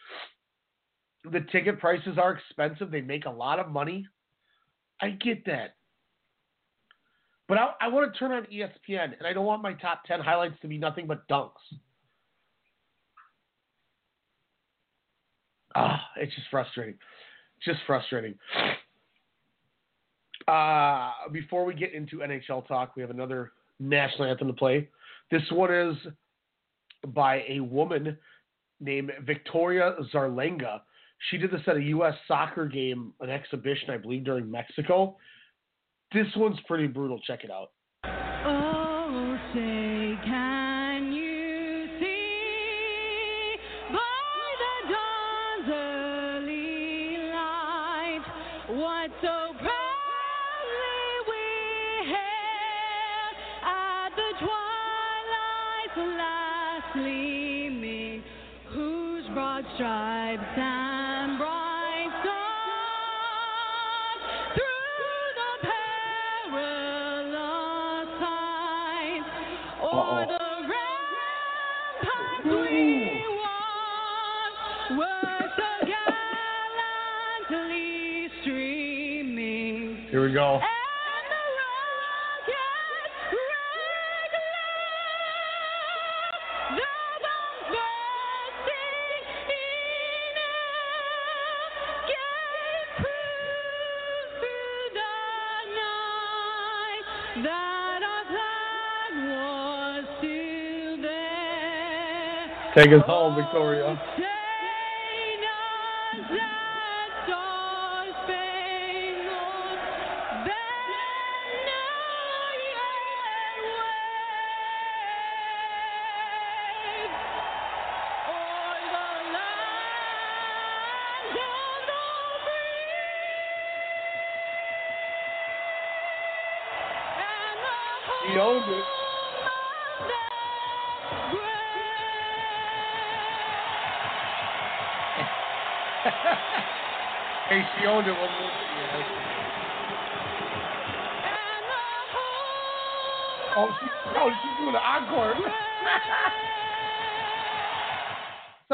The ticket prices are expensive. They make a lot of money. I get that. But I, I want to turn on ESPN, and I don't want my top 10 highlights to be nothing but dunks. Ah, it's just frustrating. Just frustrating. Uh, before we get into NHL talk, we have another national anthem to play. This one is by a woman named Victoria Zarlenga. She did this at a U.S. soccer game, an exhibition, I believe, during Mexico. This one's pretty brutal. Check it out. So gallantly streaming. Here we go. Take us home, oh, Victoria.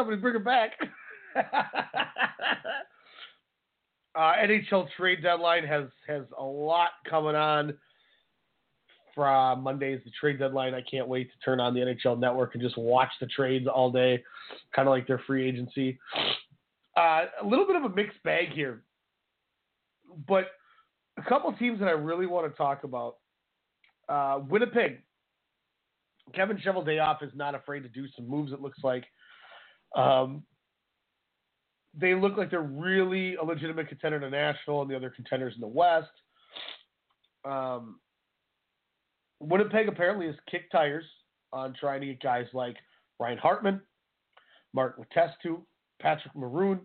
Somebody bring her back. uh, NHL trade deadline has has a lot coming on. From Monday is the trade deadline. I can't wait to turn on the NHL Network and just watch the trades all day, kind of like their free agency. Uh, a little bit of a mixed bag here, but a couple teams that I really want to talk about. Uh, Winnipeg. Kevin Cheveldayoff is not afraid to do some moves. It looks like. Um, they look like they're really a legitimate contender to Nashville and the other contenders in the West. Um, Winnipeg apparently has kicked tires on trying to get guys like Ryan Hartman, Mark Letestu, Patrick Maroon,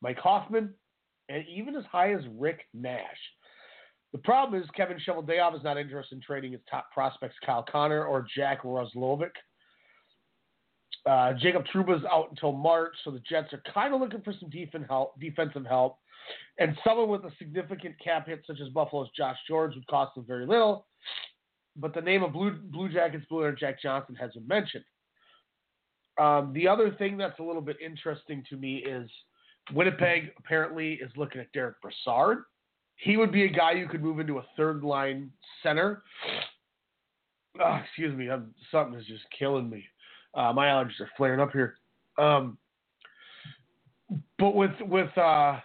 Mike Hoffman, and even as high as Rick Nash. The problem is Kevin Cheveldayoff is not interested in trading his top prospects Kyle Connor or Jack Roslovic. Uh, Jacob Trouba's out until March, so the Jets are kind of looking for some defensive help, defensive help. And someone with a significant cap hit, such as Buffalo's Josh Gorges, would cost them very little. But the name of Blue, Blue Jackets Blue Jack Johnson has been mentioned. Um, the other thing that's a little bit interesting to me is Winnipeg apparently is looking at Derek Brassard. He would be a guy you could move into a third line center. Oh, excuse me, I'm, something is just killing me. Uh, my allergies are flaring up here. Um, but with with uh,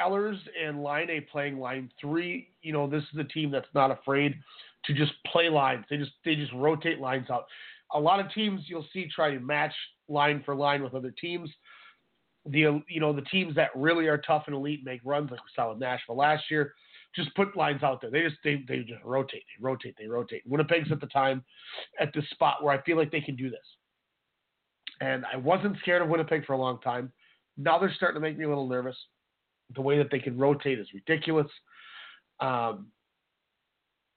Ehlers and Laine playing line three, you know this is a team that's not afraid to just play lines. They just they just rotate lines out. A lot of teams you'll see try to match line for line with other teams. The you know the teams that really are tough and elite make runs like we saw with Nashville last year. Just put lines out there. They just they they just rotate, they rotate, they rotate. Winnipeg's at the time at this spot where I feel like they can do this. And I wasn't scared of Winnipeg for a long time. Now they're starting to make me a little nervous. The way that they can rotate is ridiculous. Um,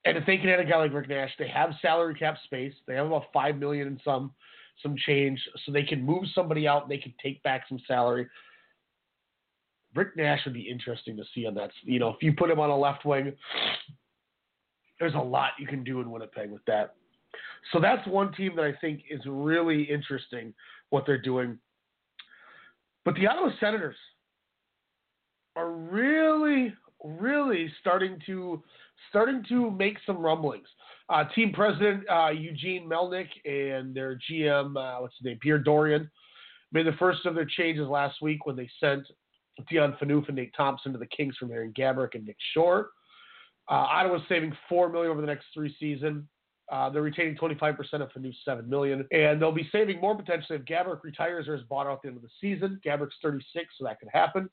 and if they can add a guy like Rick Nash, they have salary cap space. They have about five million and some some change, so they can move somebody out. and They can take back some salary. Rick Nash would be interesting to see on that. You know, if you put him on a left wing, there's a lot you can do in Winnipeg with that. So that's one team that I think is really interesting what they're doing. But the Ottawa Senators are really, really starting to starting to make some rumblings. Uh, team president uh, Eugene Melnyk and their GM, uh, what's his name, Pierre Dorion, made the first of their changes last week when they sent Dion Phaneuf and Nate Thompson to the Kings from Aaron Gaborik and Nick Shore. Uh, Ottawa's saving four million over the next three seasons. Uh, they're retaining 25% of Phaneuf's seven million, and they'll be saving more potentially if Gaborik retires or is bought out at the end of the season. Gaborik's 36, so that could happen.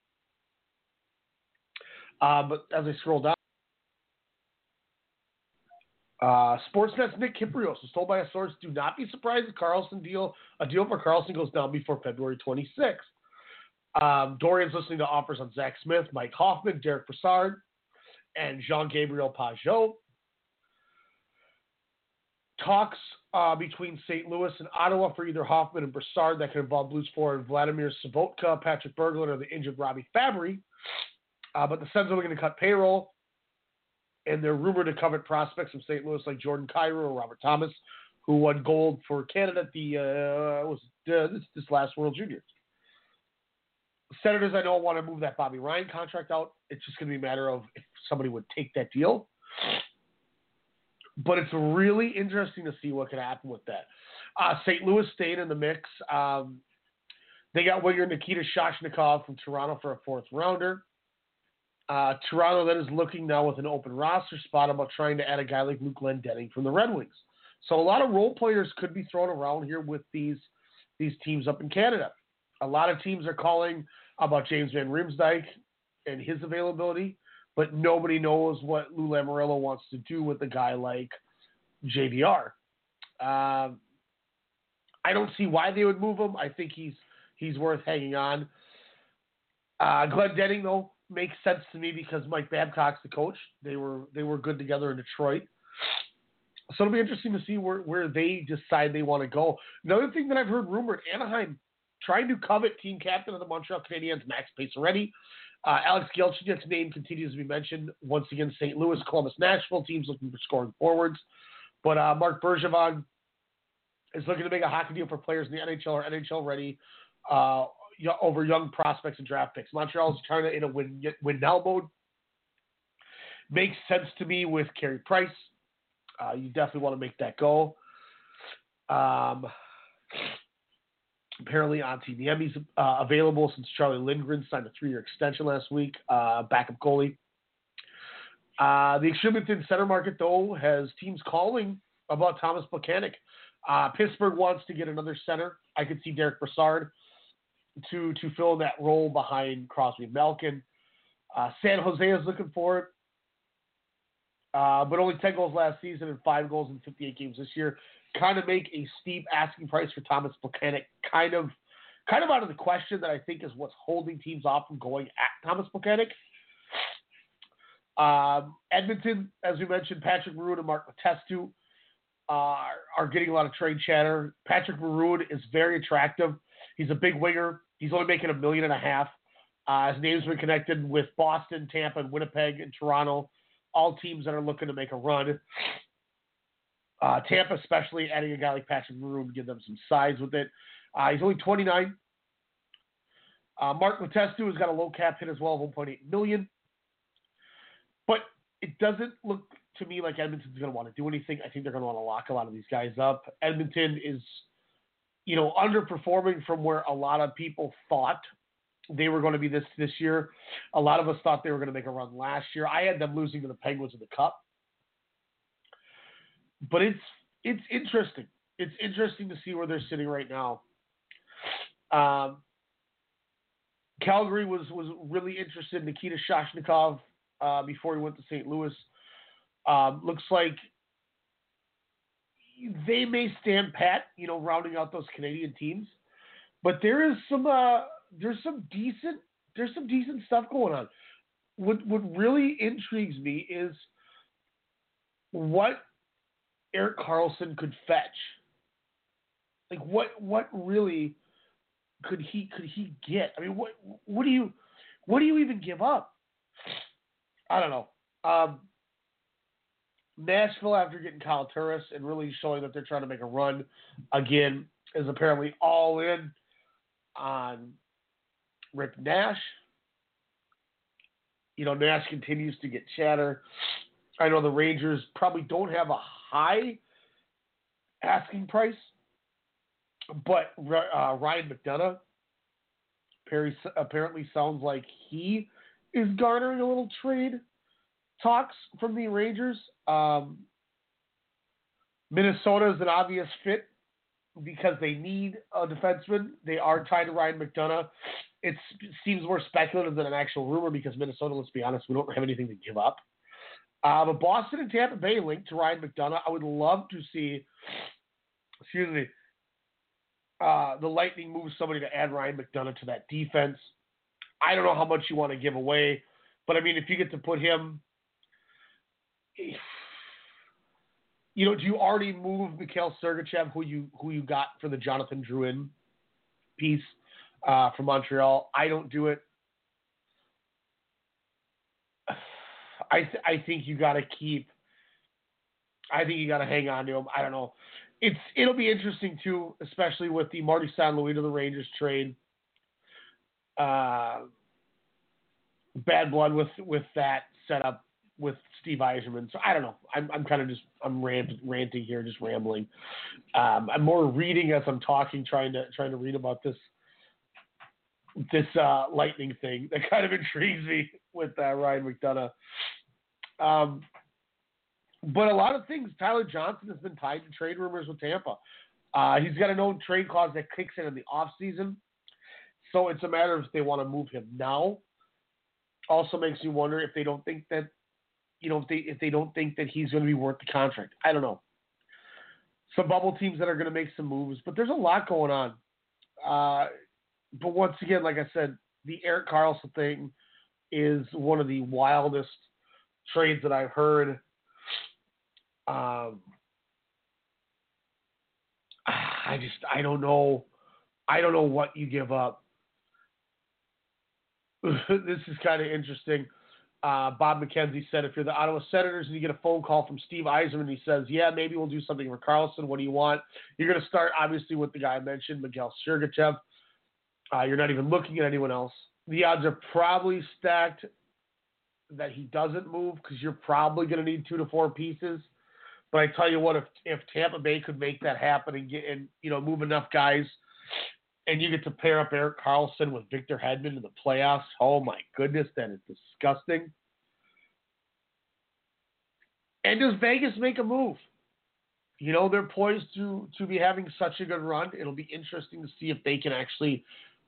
Uh, but as I scroll down, uh, Sportsnet's Nick Kypreos was told by a source, "Do not be surprised if Karlsson deal a deal for Karlsson goes down before February 26th." Um, Dorion's listening to offers on Zack Smith, Mike Hoffman, Derek Brassard, and Jean Gabriel Pageau. Talks uh, between St. Louis and Ottawa for either Hoffman and Brassard that could involve Blues forward Vladimir Sobotka, Patrick Berglund, or the injured Robby Fabbri. Uh, but the Sens are looking to cut payroll, and they're rumored to covet prospects from St. Louis like Jordan Kyrou or Robert Thomas, who won gold for Canada at the uh, was uh, this, this last World Juniors. Senators, I know, want to move that Bobby Ryan contract out. It's just going to be a matter of if somebody would take that deal. But it's really interesting to see what could happen with that. Uh, St. Louis staying in the mix. Um, they got winger Nikita Soshnikov from Toronto for a fourth rounder. Uh, Toronto then is looking now with an open roster spot about trying to add a guy like Luke Glendening from the Red Wings. So a lot of role players could be thrown around here with these these teams up in Canada. A lot of teams are calling about James Van Riemsdyk and his availability, but nobody knows what Lou Lamoriello wants to do with a guy like JVR. Um, I don't see why they would move him. I think he's he's worth hanging on. Uh, Glendening though makes sense to me because Mike Babcock's the coach. They were they were good together in Detroit. So it'll be interesting to see where, where they decide they want to go. Another thing that I've heard rumored, Anaheim trying to covet team captain of the Montreal Canadiens, Max Pacioretty. Uh, Alex Galchenyuk's name continues to be mentioned. Once again, St. Louis, Columbus, Nashville teams looking for scoring forwards. But uh, Marc Bergevin is looking to make a hockey deal for players in the NHL or NHL ready uh, over young prospects and draft picks. Montreal is trying to in a win, win now mode. Makes sense to me with Carey Price, uh, you definitely want to make that go. Um, apparently, on Antti Niemi's uh, available since Charlie Lindgren signed a three-year extension last week. Uh, backup goalie. Uh, the Extremington center market, though, has teams calling about Thomas Buchanan. Uh, Pittsburgh wants to get another center. I could see Derek Brassard to to fill in that role behind Crosby Malkin. Uh, San Jose is looking for it, uh, but only 10 goals last season and five goals in 58 games this year. Kind of make a steep asking price for Thomas Buchanan. Kind of, kind of out of the question that I think is what's holding teams off from going at Thomas Buchanan. Um, Edmonton, as we mentioned, Patrick Maroon and Mark Letestu uh, are getting a lot of trade chatter. Patrick Maroon is very attractive. He's a big winger. He's only making a million and a half. Uh, his name's been connected with Boston, Tampa, and Winnipeg and Toronto, all teams that are looking to make a run. Uh, Tampa, especially adding a guy like Patrick Maroon give them some size with it. Uh, he's only 29. Uh, Mark Letestu has got a low cap hit as well of 1.8 million, but it doesn't look to me like Edmonton's going to want to do anything. I think they're going to want to lock a lot of these guys up. Edmonton is, you know, underperforming from where a lot of people thought they were going to be this this year. A lot of us thought they were going to make a run last year. I had them losing to the Penguins in the Cup, but it's it's interesting. It's interesting to see where they're sitting right now. Um, Calgary was was really interested in Nikita Soshnikov uh, before he went to St. Louis. Um, looks like they may stand pat, you know, rounding out those Canadian teams. But there is some uh, there's some decent there's some decent stuff going on. What what really intrigues me is what Erik Karlsson could fetch. Like what what really could he could he get? I mean, what what do you what do you even give up? I don't know. Um, Nashville, after getting Kyle Turris and really showing that they're trying to make a run again, is apparently all in on Rick Nash. You know, Nash continues to get chatter. I know the Rangers probably don't have a high asking price, but uh, Ryan McDonagh Perry apparently sounds like he is garnering a little trade talks from the Rangers. Um, Minnesota is an obvious fit because they need a defenseman. They are tied to Ryan McDonagh. It seems more speculative than an actual rumor because Minnesota, let's be honest, we don't have anything to give up. Uh, but Boston and Tampa Bay linked to Ryan McDonagh. I would love to see, excuse me, uh, the Lightning move somebody to add Ryan McDonagh to that defense. I don't know how much you want to give away, but I mean, if you get to put him you know, do you already move Mikhail Sergachev, who you who you got for the Jonathan Drouin piece uh, from Montreal? I don't do it. I th- I think you got to keep. I think you got to hang on to him. I don't know. It's it'll be interesting too, especially with the Marty St. Louis to the Rangers trade. Uh, bad blood with with that setup with Steve Yzerman. So I don't know. I'm, I'm kind of just I'm rant, ranting here, just rambling. Um, I'm more reading as I'm talking, trying to trying to read about this this uh, lightning thing that kind of intrigues me with uh, Ryan McDonagh. Um, but a lot of things. Tyler Johnson has been tied to trade rumors with Tampa. Uh, he's got a known trade clause that kicks in in the off season. So it's a matter of if they want to move him now. Also makes me wonder if they don't think that you know, if they if they don't think that he's going to be worth the contract. I don't know. Some bubble teams that are going to make some moves, but there's a lot going on. Uh, but once again, like I said, the Erik Karlsson thing is one of the wildest trades that I've heard. Um, I just I don't know. I don't know what you give up. this is kind of interesting. Uh, Bob McKenzie said, if you're the Ottawa Senators and you get a phone call from Steve Yzerman, he says, yeah, maybe we'll do something for Karlsson. What do you want? You're going to start, obviously, with the guy I mentioned, Mikhail Sergachev. Uh, you're not even looking at anyone else. The odds are probably stacked that he doesn't move because you're probably going to need two to four pieces. But I tell you what, if if Tampa Bay could make that happen and get and you know move enough guys, and you get to pair up Erik Karlsson with Victor Hedman in the playoffs, oh my goodness, that is disgusting. And does Vegas make a move? You know they're poised to to be having such a good run. It'll be interesting to see if they can actually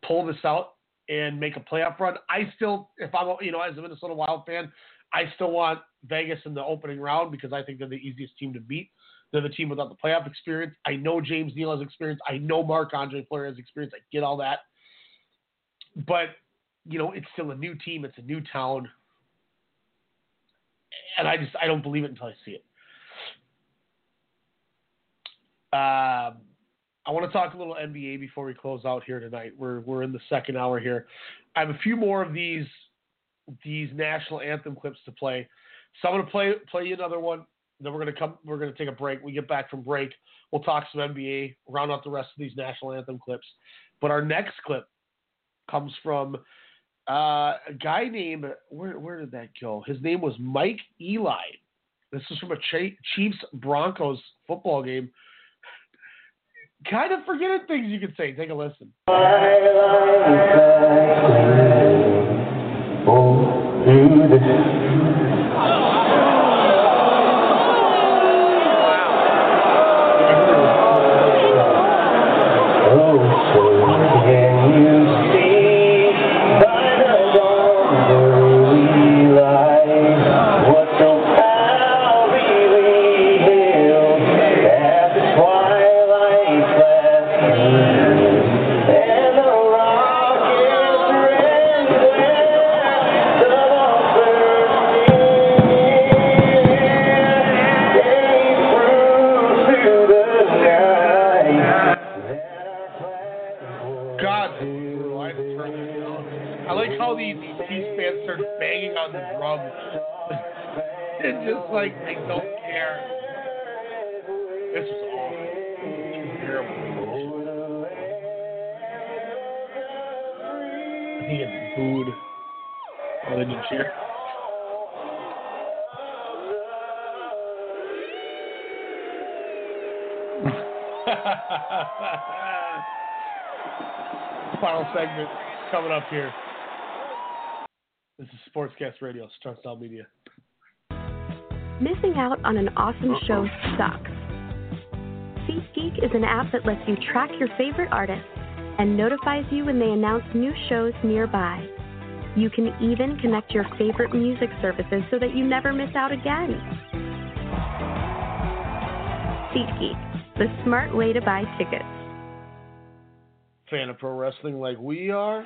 pull this out and make a playoff run. I still, if I'm you know as a Minnesota Wild fan, I still want Vegas in the opening round because I think they're the easiest team to beat. They're the team without the playoff experience. I know James Neal has experience. I know Marc Andre Fleury has experience. I get all that. But, you know, it's still a new team. It's a new town. And I just, I don't believe it until I see it. Um, I want to talk a little NBA before we close out here tonight. We're, we're in the second hour here. I have a few more of these these national anthem clips to play. So I'm gonna play play you another one. Then we're gonna come. We're gonna take a break. We get back from break. We'll talk some NBA. Round out the rest of these national anthem clips. But our next clip comes from uh, a guy named where where did that go? His name was Mike Eli. This is from a Chiefs Broncos football game. Kind of forgetting things you could say. Take a listen. Here. This is Sportscast Radio, Strong Style Media. Missing out on an awesome show sucks. SeatGeek is an app that lets you track your favorite artists and notifies you when they announce new shows nearby. You can even connect your favorite music services so that you never miss out again. SeatGeek, the smart way to buy tickets. Fan of pro wrestling like we are?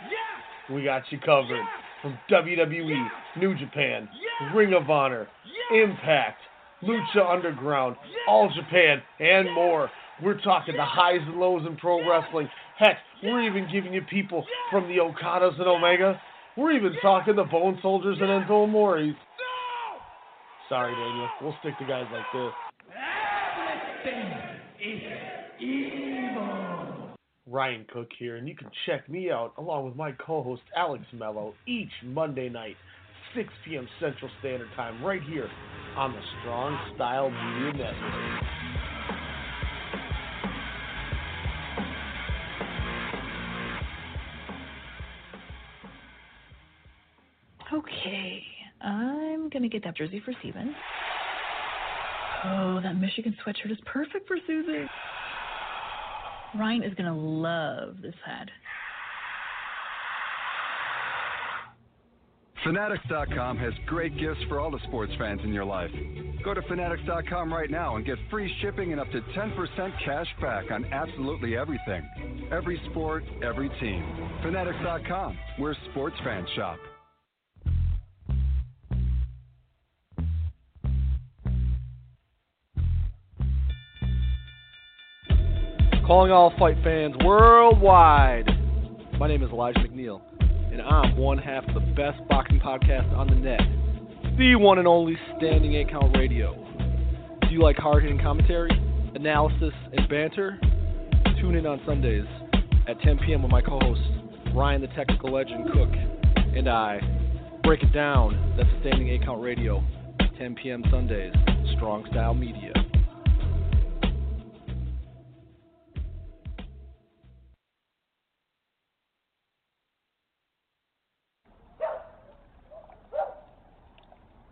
We got you covered. From WWE, New Japan, Ring of Honor, Impact, Lucha Underground, All Japan, and more. We're talking the highs and lows in pro wrestling. Heck, we're even giving you people from the Okadas and Omega. We're even talking the Bone Soldiers and Enzo Moris. Sorry, Daniel. We'll stick to guys like this. Ryan Cook here, and you can check me out along with my co-host Alex Mello each Monday night, 6 p.m. Central Standard Time, right here on the Strong Style Media Network. Okay, I'm gonna get that jersey for Steven. Oh, that Michigan sweatshirt is perfect for Susie. Ryan is gonna love this hat. Fanatics.com has great gifts for all the sports fans in your life. Go to Fanatics.com right now and get free shipping and up to 10% cash back on absolutely everything. Every sport, every team. Fanatics.com, where sports fans shop. Calling all fight fans worldwide. My name is Elijah McNeil, and I'm one half of the best boxing podcast on the net, the one and only Standing 8 Count Radio. Do you like hard hitting commentary, analysis, and banter? Tune in on Sundays at 10 p.m. with my co host, Ryan the Technical Legend Cook, and I. Break it down. That's Standing 8 Count Radio, 10 p.m. Sundays, Strong Style Media.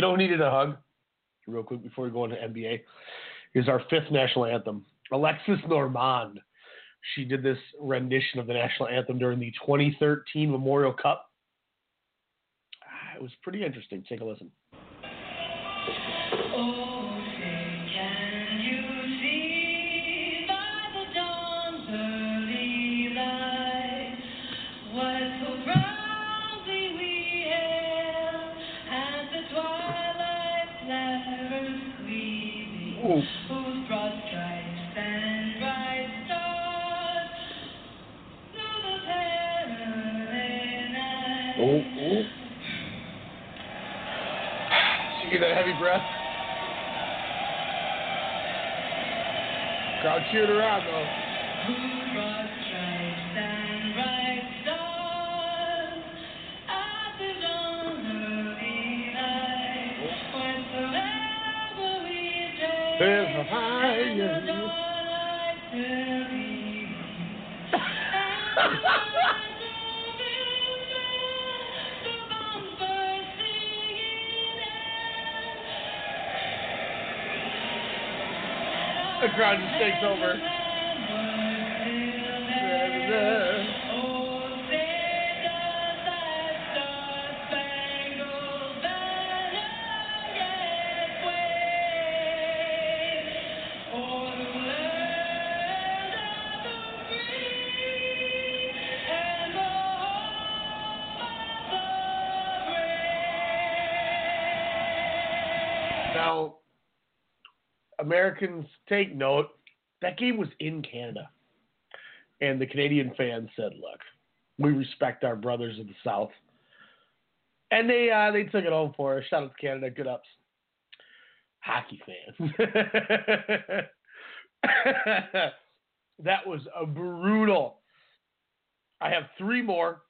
You know who needed a hug? Real quick before we go into NBA, is our fifth national anthem. Alexis Normand. She did this rendition of the national anthem during the 2013 Memorial Cup. Ah, It was pretty interesting. Take a listen. Ooh. That heavy breath. Crowd cheered her on though. There's a fire. The crowd just takes over. Americans take note. That game was in Canada. And the Canadian fans said, look, we respect our brothers of the South. And they uh, they took it home for us. Shout out to Canada. Good ups. Hockey fans. that was a brutal. I have three more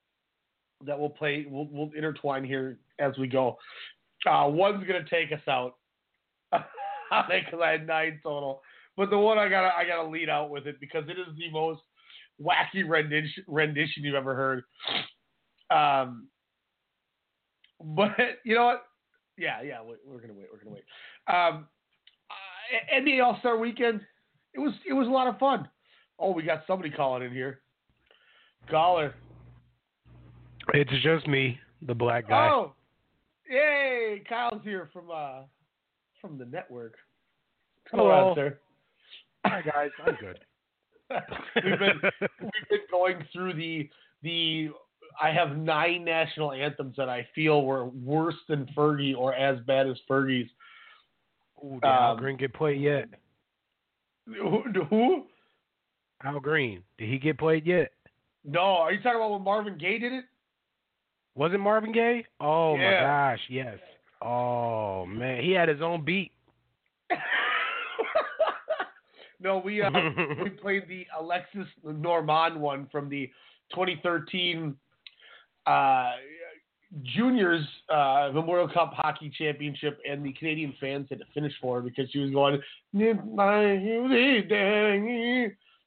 that we'll play. We'll, we'll intertwine here as we go. Uh, one's gonna take us out because I had nine total. But the one I gotta I gotta lead out with it because it is the most wacky rendition rendition you've ever heard. Um, but you know what? Yeah, yeah, we- we're gonna wait. We're gonna wait. Um, uh, NBA All Star Weekend. It was it was a lot of fun. Oh, we got somebody calling in here. Caller. It's just me, the black guy. Oh, yay! Kyle's here from uh from the network. Hello. on, sir? Hi guys, I'm good. we've been we've been going through the the I have nine national anthems that I feel were worse than Fergie or as bad as Fergie's. Ooh, did Al Um, Green get played yet? Who, who? Al Green. Did he get played yet? No, are you talking about when Marvin Gaye did it? Was it Marvin Gaye? Oh my gosh, yes. Oh man, he had his own beat. No, we uh, we played the Alexis Normand one from the 2013 uh, Juniors uh, Memorial Cup Hockey Championship, and the Canadian fans had to finish for her because she was going.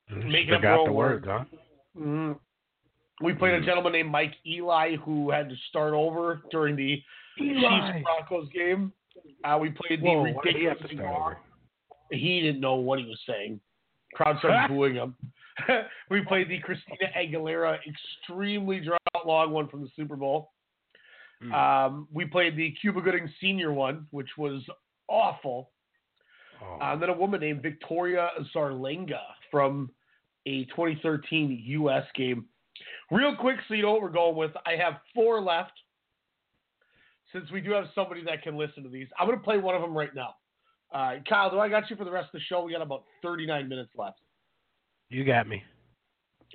Making up her own the words, huh? Mhm. We played a gentleman named Mike Eli who had to start over during the. Chiefs Broncos game. Uh, we played the Whoa, why did he have ridiculous to he didn't know what he was saying. Crowd started booing him. we played the Christina Aguilera extremely drawn long one from the Super Bowl. Hmm. Um, we played the Cuba Gooding Senior one, which was awful. Uh, and then a woman named Victoria Zarlenga from a 2013 U.S. game. Real quick, so you know what we're going with. I have four left. Since we do have somebody that can listen to these, I'm going to play one of them right now. Uh, Kyle, do I got you for the rest of the show? We got about 39 minutes left. You got me.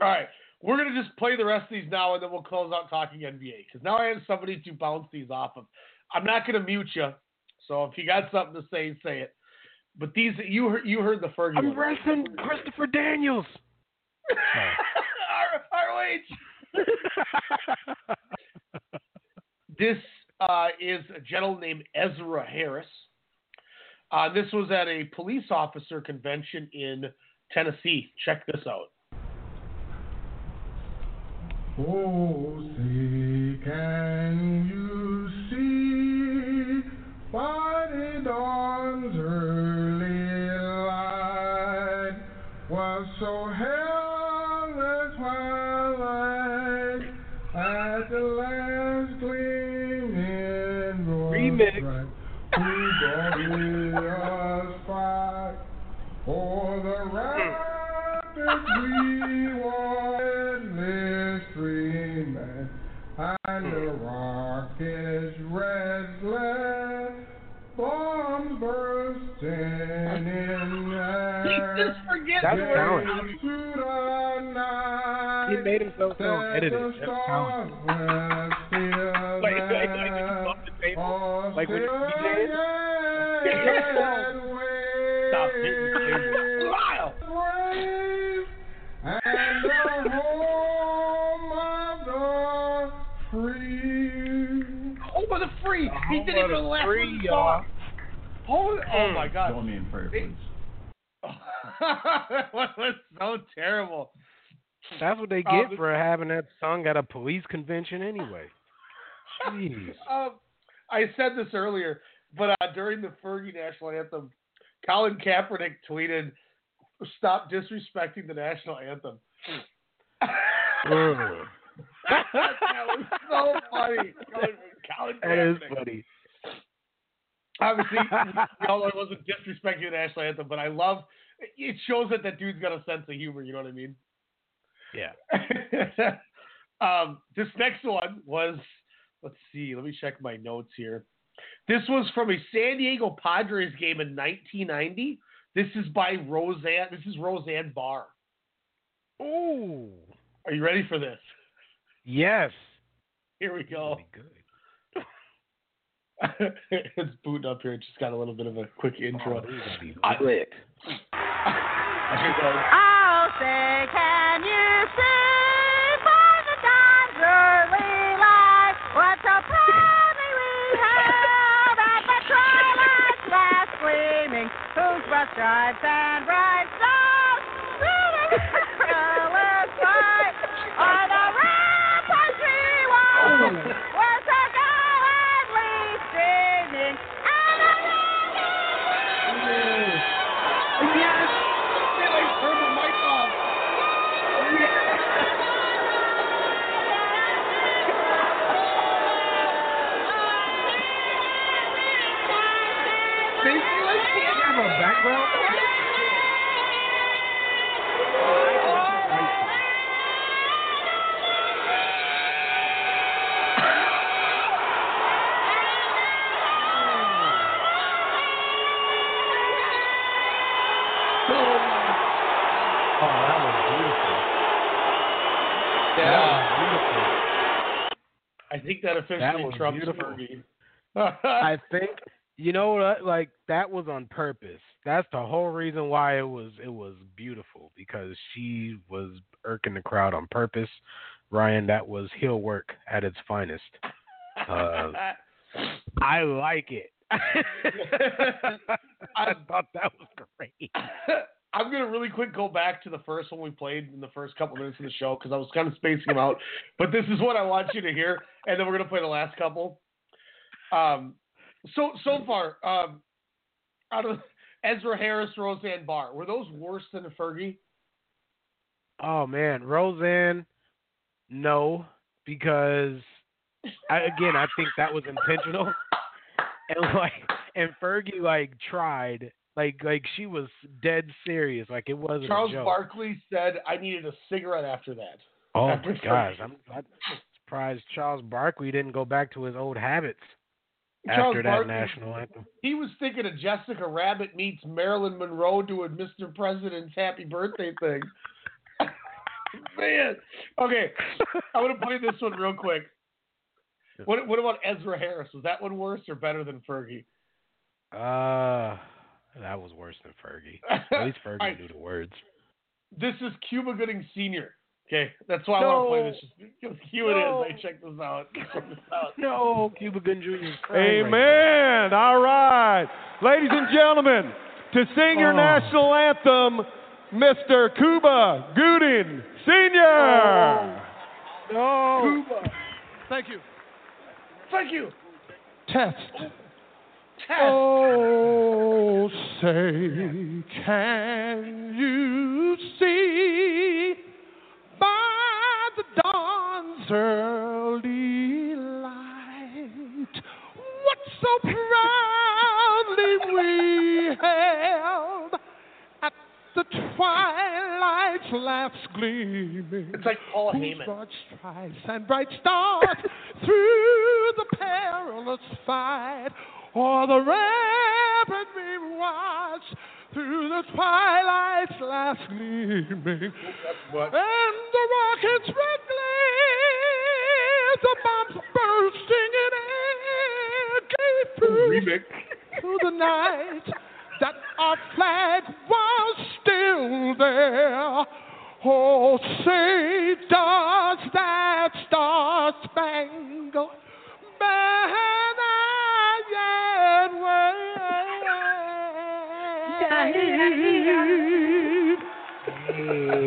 All right. We're going to just play the rest of these now, and then we'll close out talking NBA. Because now I have somebody to bounce these off of. I'm not going to mute you. So if you got something to say, say it. But these, you heard, you heard the Fergie I'm wrestling Christopher Daniels. ROH. this uh, is a gentleman named Ezra Harris. Uh, this was at a police officer convention in Tennessee. Check this out. Oh, say, can you see the dawn's That's Gave talent. to the night He made himself that sound edited. That's talent. stars were still Wait, wait, wait, did you bump the table? Oh, Like when still you did? yet Stop hitting the table. Smile. wave and the home of the free. Home of the free. He didn't of even the laugh free, with the y'all. song. Home, oh mm. my God. Join me in prayer, please. that was so terrible. That's what they Um, get for having that song at a police convention anyway. Jeez. Um, I said this earlier, but uh, during the Fergie national anthem, Colin Kaepernick tweeted, "Stop disrespecting the national anthem." That was so funny. Colin, Colin That is funny. Obviously, all know wasn't disrespecting the national anthem, but I love. It shows that that dude's got a sense of humor. You know what I mean? Yeah. um, this next one was, let's see, let me check my notes here. This was from a San Diego Padres game in 1990. This is by Roseanne. This is Roseanne Barr. Ooh. Are you ready for this? Yes. Here we go. Good. it's booting up here. It just got a little bit of a quick intro. I- Click. Oh, say, can you see by the dawn's early light what so proudly we hailed at the twilight's last gleaming, whose broad stripes and think that officially That trumps. Fergie. I think you know what? Like that was on purpose. That's the whole reason why it was it was beautiful because she was irking the crowd on purpose. Ryan, that was heel work at its finest. Uh, I like it. I thought that was great. I'm gonna really quick go back to the first one we played in the first couple minutes of the show because I was kind of spacing them out. But this is what I want you to hear, and then we're gonna play the last couple. Um, so so far, um, out of Ezra Harris, Roseanne Barr, were those worse than Fergie? Oh man, Roseanne, no, because I, again I think that was intentional, and like and Fergie like tried Like like she was dead serious. Like it wasn't Charles a joke. Barkley said I needed a cigarette after that. Oh after my gosh, I'm, I'm surprised Charles Barkley didn't go back to his old habits Charles after that Barkley- national anthem. He was thinking of Jessica Rabbit meets Marilyn Monroe doing Mr. President's Happy Birthday thing. Man. Okay. I'm gonna play this one real quick. What what about Ezra Harris? Was that one worse or better than Fergie? Uh, that was worse than Fergie. At least Fergie Alright. knew the words. This is Cuba Gooding Sr. Okay, that's why I want to play this. Just because Q it No. is. I check this out. Check this out. No, Cuba Gooding Jr. is crying right. Amen. All right. Ladies and gentlemen, to sing your Oh. national anthem, Mr. Cuba Gooding Sr. Oh. No. Cuba. Thank you. Thank you. Test. Oh, say, can you see by the dawn's early light what so proudly we hailed at the twilight's last gleaming? It's like Paul Heyman. broad stripes and bright stars through the perilous fight, or the rampant we watched through the twilight's last gleaming, and the rockets' red glare, the bombs bursting in air, gave proof to the night that our flag was still there. Oh, say does that star spangled banner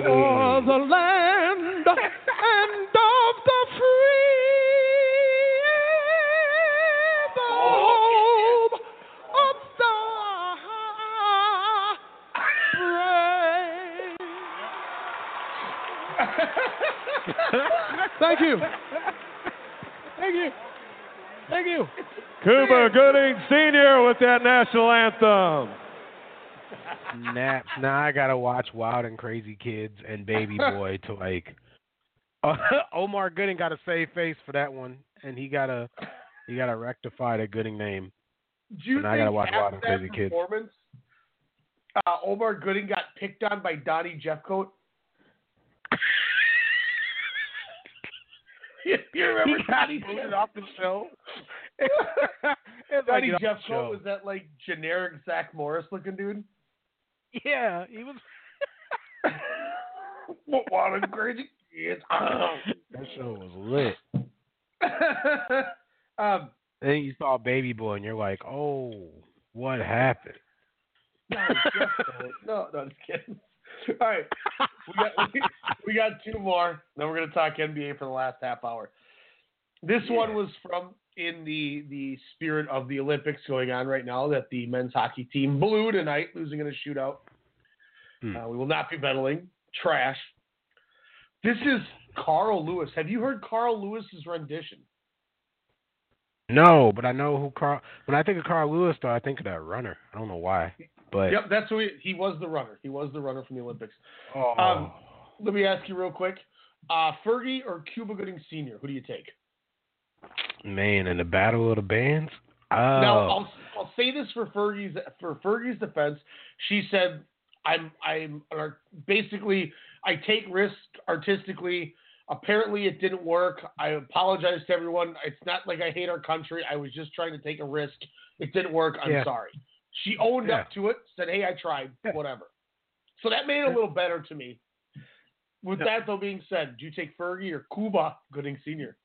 for the land and of the free, the of the. Thank you. Thank you. Thank you. Cuba Gooding Sr. with that national anthem. Snaps. Now I gotta watch Wild and Crazy Kids and Baby Boy to like. Omar Gooding got a save face for that one, and he got a he gotta rectify the Gooding name. Do you And I think gotta watch Wild and Crazy Kids. performance, uh, Omar Gooding got picked on by Donnie Jeffcoat? you, remember He got Donnie booted off the show. Donnie Jeffcoat was that like generic Zach Morris looking dude? Yeah, he was. what wild and crazy kids? That show was lit. um, Then you saw Baby Boy, and you're like, oh, what happened? Donnie Jeffcoat. no, no, just kidding. All right, we got we, we got two more. Then we're gonna talk NBA for the last half hour. This one was from in the the spirit of the Olympics going on right now that the men's hockey team blew tonight, losing in a shootout. Hmm. Uh, we will not be meddling. Trash. This is Carl Lewis. Have you heard Carl Lewis's rendition? No, but I know who Carl. When I think of Carl Lewis, though, I think of that runner. I don't know why, but Yep, that's who he, he was. The runner. He was the runner from the Olympics. oh, Um, let me ask you real quick: uh, Fergie or Cuba Gooding Sr. Who do you take? Man, in the battle of the bands. Oh, Now I'll I'll say this for Fergie's for Fergie's defense. She said, "I'm I'm basically I take risks artistically. Apparently it didn't work. I apologize to everyone. It's not like I hate our country. I was just trying to take a risk. It didn't work. I'm Yeah. sorry." She owned Yeah. up to it. Said, "Hey, I tried. Whatever." So that made it a little better to me. With Yeah. that though being said, do you take Fergie or Cuba Gooding Sr.?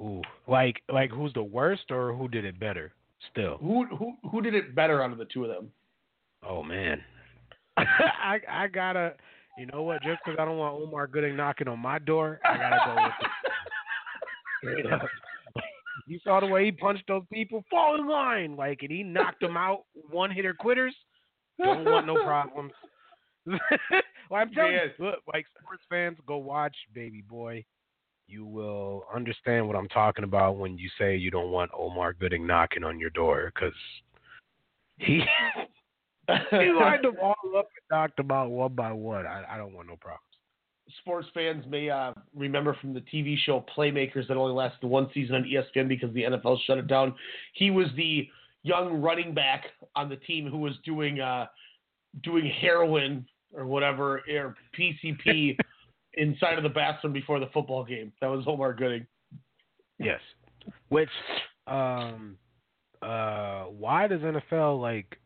Ooh, like like who's the worst or who did it better? Still, Who who who did it better out of the two of them? oh man, I I gotta. You know what? Just because I don't want Omar Gooding knocking on my door, I gotta go with it. Straight up. You saw the way he punched those people. Fall in line, like, and he knocked them out. One hitter quitters. Don't want no problems. well, I'm telling Man. you, look, like sports fans, go watch Baby Boy. You will understand what I'm talking about when you say you don't want Omar Gooding knocking on your door, because he he lined them all up and knocked them out one by one. I, I don't want no problems. Sports fans may uh, remember from the TV show Playmakers that only lasted one season on ESPN because the NFL shut it down. He was the young running back on the team who was doing uh, doing heroin or whatever or PCP inside of the bathroom before the football game. That was Omar Gooding. Yes. Which, um, uh, why does NFL like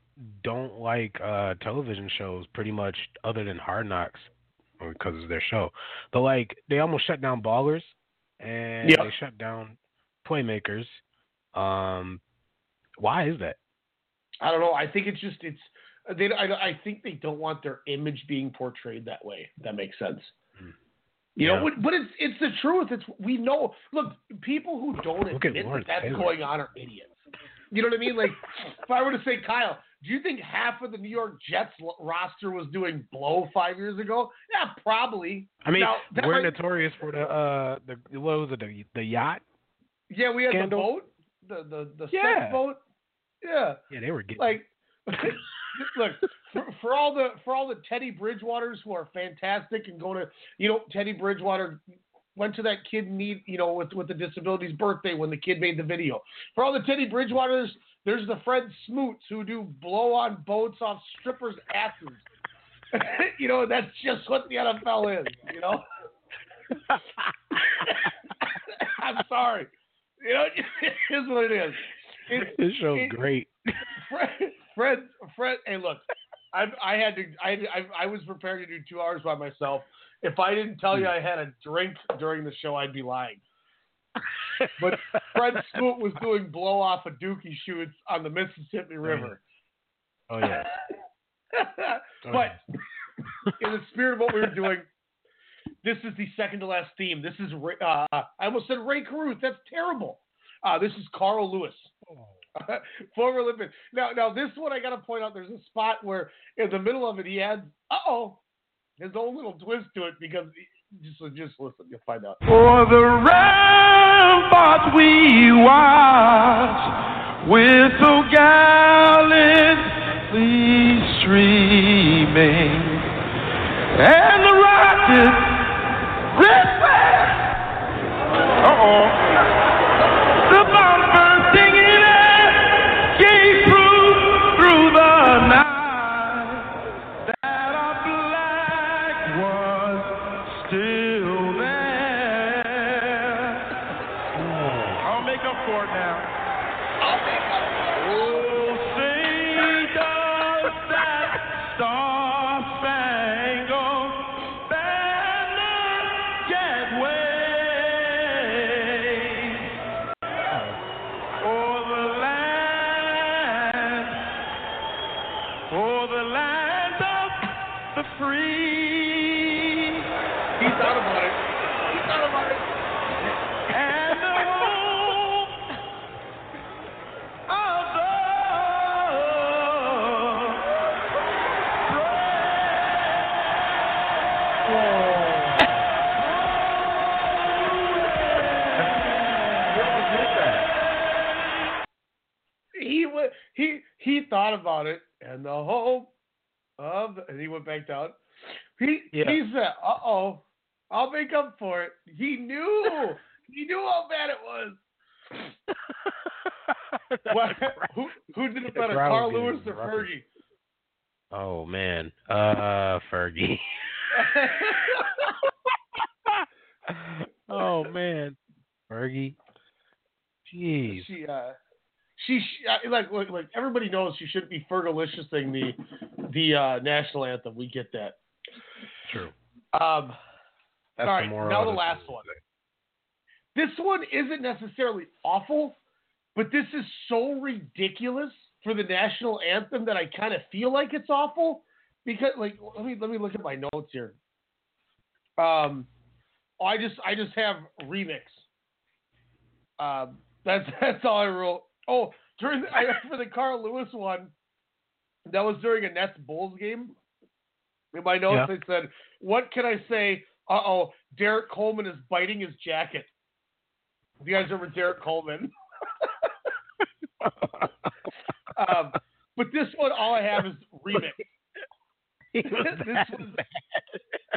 don't like uh television shows pretty much other than Hard Knocks because it's their show? But like they almost shut down Ballers and Yep. they shut down Playmakers. Um, why is that? I don't know. I think it's just it's they. I, I think they don't want their image being portrayed that way. That makes sense. You know, Yeah. but- but it's it's the truth. It's we know. Look, people who don't Look admit that that's Taylor. going on are idiots. You know what I mean? Like, if I were to say, Kyle, do you think half of the New York Jets roster was doing blow five years ago? Yeah, probably. I mean, Now, we're might- notorious for the uh the what was it the the yacht? yeah, we had scandal. the boat, the the the Yeah. sex boat. Yeah. Yeah, they were getting like look for, for all the for all the Teddy Bridgewaters who are fantastic and go to you know Teddy Bridgewater went to that kid need you know with with the disability's birthday when the kid made the video. For all the Teddy Bridgewaters, there's the Fred Smoots who do blow on boats off strippers' asses. you know that's just what the NFL is. You know. I'm sorry. You know, it is what it is. It- This show's it- great. Fred, Fred, Fred. Hey, look, I, I had to. I, I, I was prepared to do two hours by myself. If I didn't tell you I had a drink during the show, I'd be lying. But Fred Smoot was doing blow off of dookie shoots on the Mississippi River. Oh yeah. but in the spirit of what we were doing, this is the second to last theme. This is Ray- uh, I almost said Rae Carruth. That's terrible. Uh, this is Carl Lewis, former Olympian. Now, now this one I got to point out. There's a spot where in the middle of it he adds, "Uh oh," his own little twist to it because just just listen, you'll find out. For the ramparts we watch with so gallantly streaming, and the rockets red flag. Uh oh. Thought about it, and the hope of, and he went back down. He Yeah. he said, "Uh oh, I'll make up for it." He knew he knew how bad it was. What, who who did it better, Carl Lewis or. Fergie? Oh man, uh, Fergie. oh man, Fergie. Jeez. She uh, she, uh, like like like everybody knows she shouldn't be Fergalicious-ing the the uh, national anthem. We get that. True. Um, That's all the now the the last one. This one isn't necessarily awful, but this is so ridiculous for the national anthem that I kind of feel like it's awful because like let me let me look at my notes here. Um, I just I just have remix. Um, that's that's all I wrote. Oh, during the, I, for the Carl Lewis one, that was during a Nets Bulls game. In my notes, Yeah. I said, "What can I say?" Uh oh, Derrick Coleman is biting his jacket. Do You guys remember Derrick Coleman? um, but this one, all I have is remix. This was,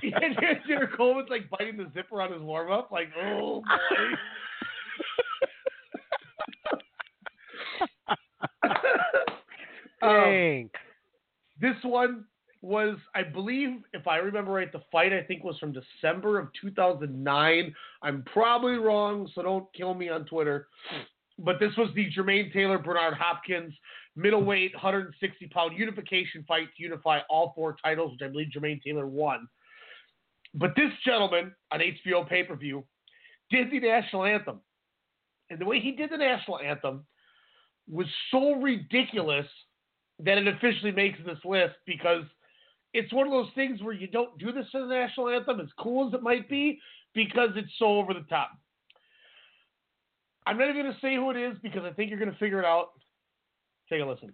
and Jared Coleman's like biting the zipper on his warm up, like, oh boy. Um, Dang. this one was, I believe, if I remember right, the fight I think was from December of 2009. I'm probably wrong, so don't kill me on Twitter. But this was the Jermaine Taylor Bernard Hopkins middleweight 160 pound unification fight to unify all four titles, which I believe Jermaine Taylor won. But this gentleman on HBO pay per view did the national anthem. And the way he did the national anthem was so ridiculous that it officially makes this list because it's one of those things where you don't do this for the national anthem, as cool as it might be, because it's so over the top. I'm not even going to say who it is because I think you're going to figure it out. Take a listen.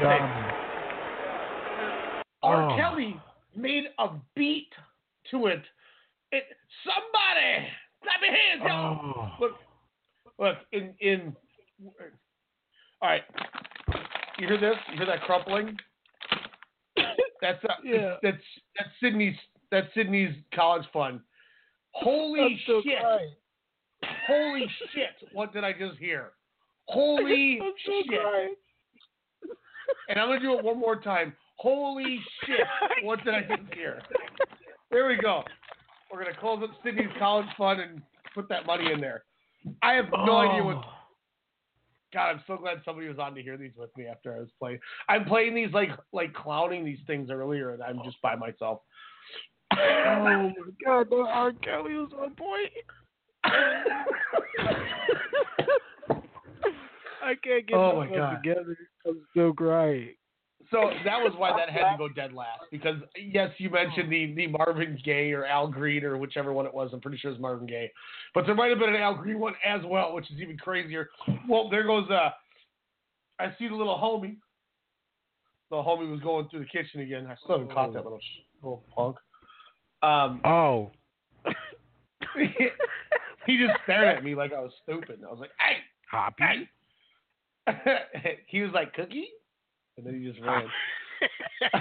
don't know what to say. R. Oh. Kelly made a beat to it. It somebody clap your hands, y'all. Oh. Look, look in in. All right, you hear this? You hear that crumpling? That's uh, Yeah. That's that's Sydney's that's Sydney's college fund. Holy so shit! crying. Holy shit! What did I just hear? Holy I'm so shit! crying. And I'm gonna do it one more time. Holy shit! What did I just hear? There we go. We're gonna close up Sydney's college fund and put that money in there. I have no oh. idea what. God, I'm so glad somebody was on to hear these with me after I was playing. I'm playing these like like clowning these things earlier, and I'm just by myself. Oh my God, no, R. Kelly was on point. I can't get Oh my myself God. together. I'm still crying. So that was why that had to go dead last because yes, you mentioned the the Marvin Gaye or Al Green or whichever one it was. I'm pretty sure it's Marvin Gaye, but there might have been an Al Green one as well, which is even crazier. Well, there goes uh, I see the little homie. The homie was going through the kitchen again. I still haven't caught that little sh- little punk. Um, Oh, he just stared at me like I was stupid. I was like, "Hey, Hoppy. hey!" he was like, "Cookie," and then he just ran.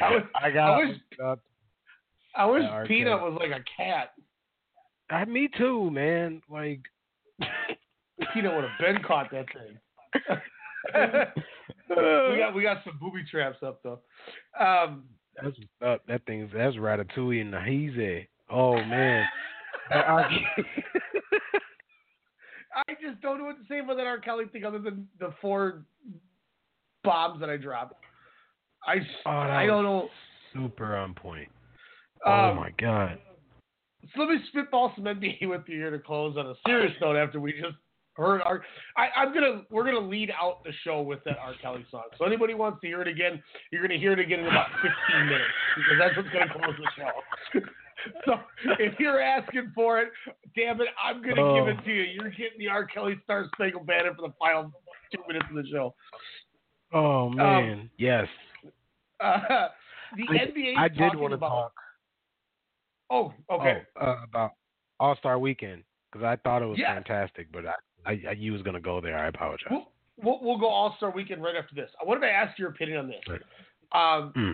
I was, I got. I wish, up. I wish Peanut was like a cat. I, me too, man. Like, Peanut would have been caught that thing. we got we got some booby traps up though. Um, That's up. That thing's that's ratatouille and the hazy. Oh man. I- just don't know what to say about that R. Kelly thing other than the four bombs that I dropped. I Oh, I don't know. super on point. oh Um, my god. So let me spitball some NBA with you here to close on a serious note. After we just heard our, I, I'm gonna we're gonna lead out the show with that R. Kelly song. So anybody wants to hear it again, you're gonna hear it again in about 15 minutes because that's what's gonna close the show. so if you're asking for it, damn it, I'm gonna Oh. give it to you. You're getting the R. Kelly Star Spangled Banner for the final two minutes of the show. Oh man. yes. Uh, the I, NBA. I did want to about, talk Oh, okay. oh, uh, about All Star Weekend because I thought it was Yes. fantastic, but I, I, I you was gonna go there. I apologize. We'll, we'll, we'll go All Star Weekend right after this. I wanted to ask your opinion on this. Right. Um, Hmm.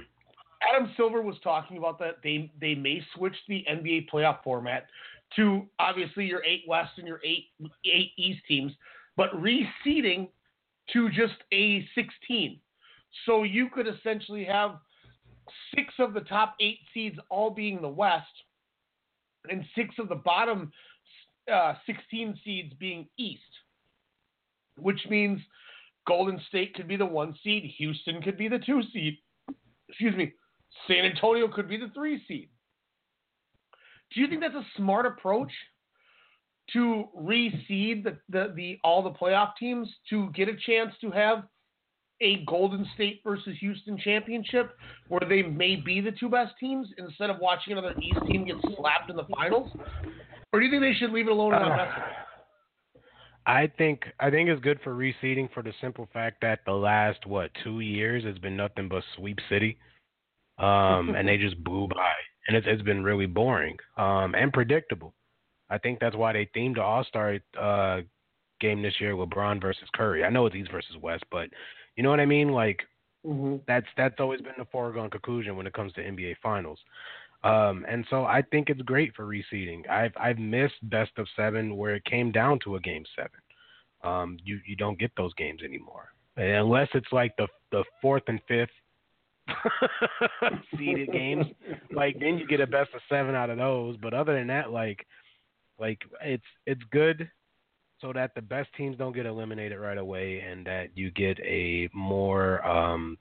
Adam Silver was talking about that they they may switch the NBA playoff format to obviously your eight West and your eight eight East teams, but reseeding to just a 16. So you could essentially have six of the top eight seeds all being the West, and six of the bottom uh, 16 seeds being East, which means Golden State could be the one seed, Houston could be the two seed, excuse me, San Antonio could be the three seed. Do you think that's a smart approach to reseed the, the, the all the playoff teams to get a chance to have a Golden State versus Houston championship where they may be the two best teams instead of watching another East team get slapped in the finals? Or do you think they should leave it alone it? I think I think it's good for reseeding for the simple fact that the last what two years has been nothing but sweep city, um, and they just blew by, and it's it's been really boring um, and predictable. I think that's why they themed the All Star uh, game this year LeBron versus Curry. I know it's East versus West, but you know what I mean. Like that's that's always been the foregone conclusion when it comes to NBA Finals. Um, and so I think it's great for reseeding. I've I've missed best of seven where it came down to a game seven. Um, you you don't get those games anymore unless it's like the the fourth and fifth seeded games. Like then you get a best of seven out of those. But other than that, like like it's it's good so that the best teams don't get eliminated right away and that you get a more um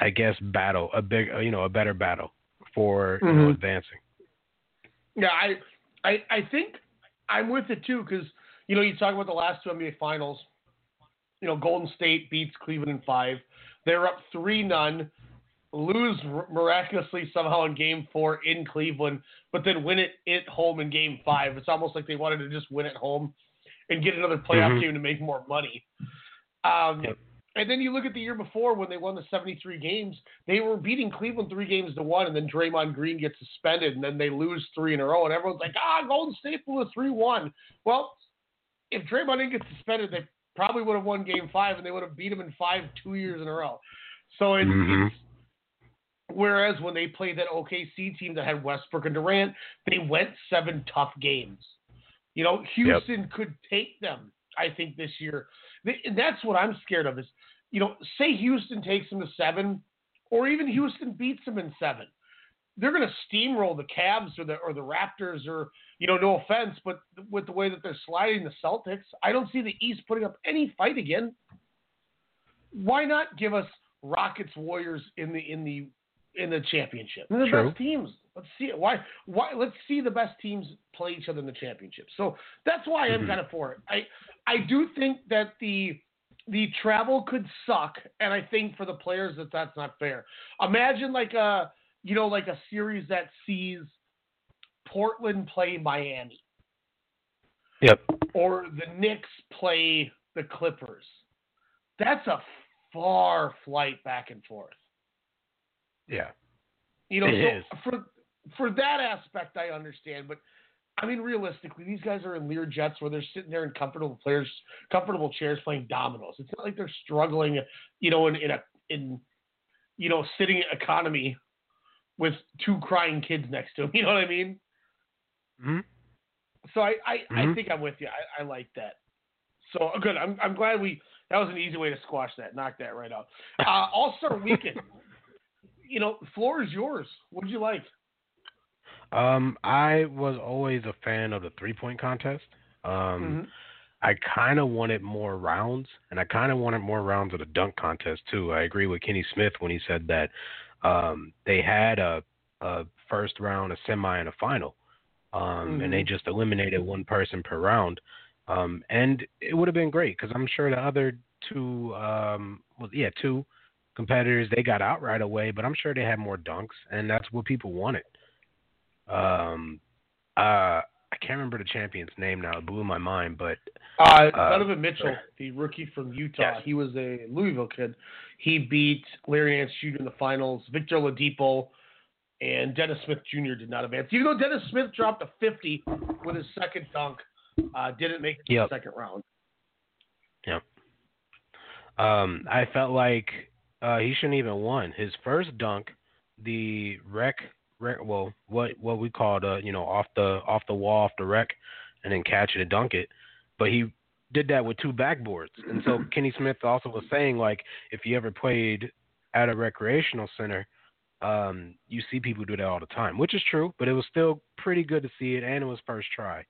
I guess battle, a big you know, a better battle for you know advancing. Yeah, I, I, I think I'm with it too because you know you talk about the last two NBA Finals. You know, Golden State beats Cleveland in five. They're up three none, lose miraculously somehow in Game Four in Cleveland, but then win it at home in Game Five. It's almost like they wanted to just win at home and get another playoff Mhm. game to make more money. Um, And then you look at the year before when they won the 73 games, they were beating Cleveland three games to one, and then Draymond Green gets suspended, and then they lose three in a row, and everyone's like, ah, Golden State blew a 3 1. Well, if Draymond didn't get suspended, they probably would have won game five, and they would have beat him in five two years in a row. So it's, Mhm. it's whereas when they played that OKC team that had Westbrook and Durant, they went seven tough games. You know, Houston could take them, I think, this year. And that's what I'm scared of is, you know, say Houston takes them to seven, or even Houston beats them in seven. They're going to steamroll the Cavs or the or the Raptors or you know, no offense, but with the way that they're sliding the Celtics, I don't see the East putting up any fight again. Why not give us Rockets Warriors in the in the in the championship? They're the True. best teams. Let's see it. Why why let's see the best teams play each other in the championship. So that's why I'm Mhm. kind of for it. I I do think that the the travel could suck, and I think for the players that that's not fair. Imagine like a you know like a series that sees Portland play Miami Yep. or the Knicks play the Clippers. That's a far flight back and forth. Yeah. You know, so for for that aspect, I understand. But I mean, realistically, these guys are in Lear jets where they're sitting there in comfortable players, comfortable chairs playing dominoes. It's not like they're struggling, you know, in in a in you know sitting economy with two crying kids next to them. You know what I mean? hmm So I I, I Mhm. think I'm with you. I, I like that. So good. I'm I'm glad we That was an easy way to squash that. Knock that right out. Uh, All Star Weekend. you know, floor is yours. What did you like? Um, I was always a fan of the three point contest. Um, Mhm. I kind of wanted more rounds, and I kind of wanted more rounds of the dunk contest too. I agree with Kenny Smith when he said that um, they had a, a first round, a semi, and a final, um, and they Mhm. just eliminated one person per round. Um, and it would have been great because I'm sure the other two, um, well, yeah, two competitors they got out right away, but I'm sure they had more dunks, and that's what people wanted. Um, uh, can't remember the champion's name now; it blew my mind. But Uh, Uh, Donovan Mitchell, the rookie from Utah, he was a Louisville kid. He beat Larry Nance Jr. in the finals. Victor Ladipo and Dennis Smith Jr. did not advance. Even though Dennis Smith dropped a 50 with his second dunk, uh, didn't make it to Yep. the second round. yeah, um, I felt like uh, he shouldn't even won his first dunk. The rec, rec, well, what what we called, uh, you know, off the off the wall, off the rec, and then catch it and dunk it. But he did that with two backboards, and so Kenny Smith also was saying like, if you ever played at a recreational center, um, you see people do that all the time, which is true. But it was still pretty good to see it, and it was first try.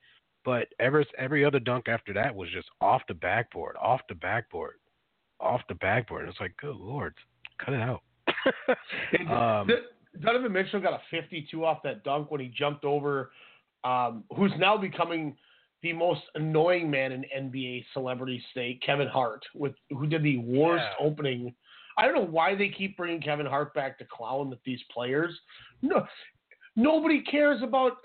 But every every other dunk after that was just off the backboard, off the backboard, off the backboard. It's like, good lord, cut it out. um, Donovan Mitchell got a 52 off that dunk when he jumped over, um, who's now becoming the most annoying man in NBA celebrity state, Kevin Hart, with who did the worst Yeah. opening. I don't know why they keep bringing Kevin Hart back to clown with these players. No, nobody cares about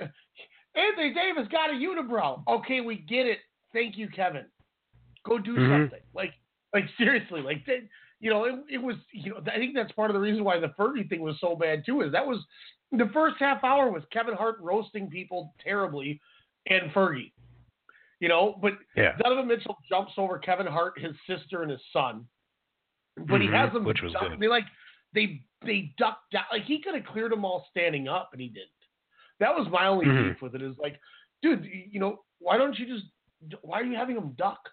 Anthony Davis got a unibrow. Okay, we get it. Thank you, Kevin. Go do Mhm. something. Like, like seriously, like that. You know, it, it was. You know, I think that's part of the reason why the Fergie thing was so bad too. Is that was the first half hour was Kevin Hart roasting people terribly, and Fergie. You know, but Yeah. Donovan Mitchell jumps over Kevin Hart, his sister, and his son. But he Mhm, has them. which was duck- good. They like they they ducked down. Like he could have cleared them all standing up, and he didn't. That was my only Mhm. beef with it. Is like, dude, you know, why don't you just? Why are you having them duck?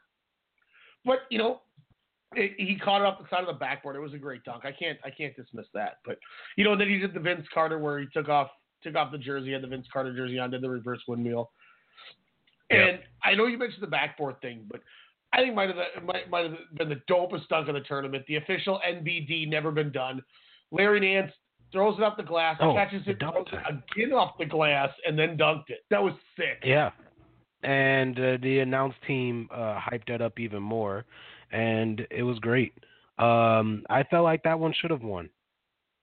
But you know, it, he caught it off the side of the backboard. It was a great dunk. I can't I can't dismiss that. But you know, then he did the Vince Carter where he took off took off the jersey, had the Vince Carter jersey on, did the reverse windmill. And I know you mentioned the backboard thing, but I think might have might, might have been the dopest dunk of the tournament. The official NBD never been done. Larry Nance throws it off the glass, Oh, catches it, throws it again off the glass, and then dunked it. That was sick. Yeah. And uh, the announce team uh, hyped that up even more, and it was great. Um, I felt like that one should have won.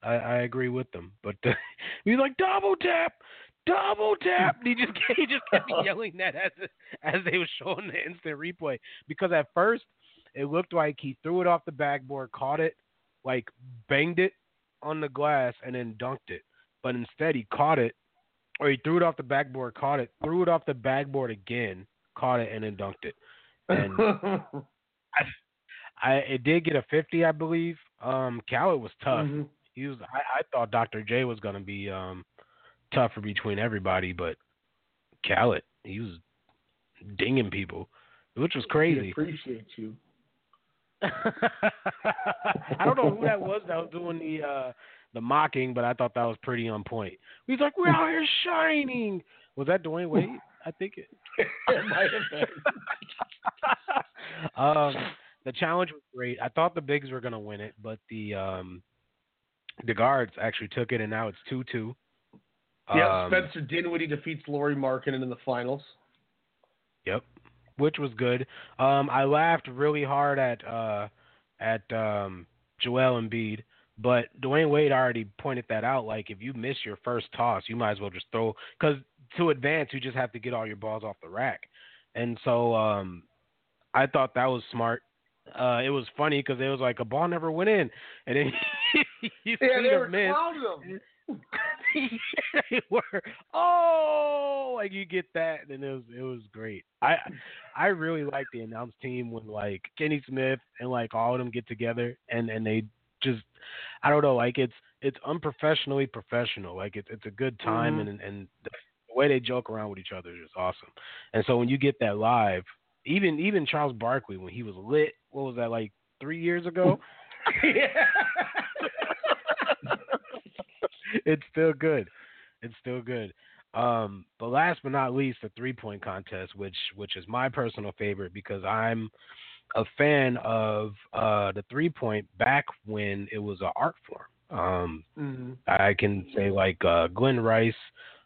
I, I agree with them, but uh, he's like double tap, double tap. He just he just kept yelling that as as they were showing the instant replay because at first it looked like he threw it off the backboard, caught it, like banged it on the glass, and then dunked it. But instead he caught it or he threw it off the backboard, caught it, threw it off the backboard again, caught it, and then dunked it. And I, I it did get a fifty, I believe. Um, Khaled was tough. Mhm. He was. I, I thought Dr. J was gonna be um tougher between everybody, but Khaled, he was dinging people, which was He crazy. appreciate you. I don't know who that was that was doing the uh the mocking, but I thought that was pretty on point. He's like, "We're out here shining." Was that Dwyane Wade? I think it. it might have been. um, the challenge was great. I thought the bigs were gonna win it, but the um, the guards actually took it, and now it's two two. Yeah, Um, Spencer Dinwiddie defeats Lauri Markkanen in the finals. Yep, which was good. Um, I laughed really hard at uh, at um, Joel Embiid, but Dwyane Wade already pointed that out. Like, if you miss your first toss, you might as well just throw because to advance, you just have to get all your balls off the rack. And so um, I thought that was smart. Uh, it was funny because it was like a ball never went in, and then you Yeah, they were clowning him. they were oh like you get that and it was it was great i i really like the announce team when like kenny smith and like all of them get together and and they just i don't know like it's it's unprofessionally professional like it's it's a good time Mhm. and and the way they joke around with each other is just awesome and so when you get that live even even Charles Barkley when he was lit. What was that like three years ago? yeah. it's still good. It's still good. Um, but last but not least, the three point contest, which which is my personal favorite because I'm a fan of uh, the three point back when it was an art form. Um, Mm-hmm. I can say like uh, Glen Rice,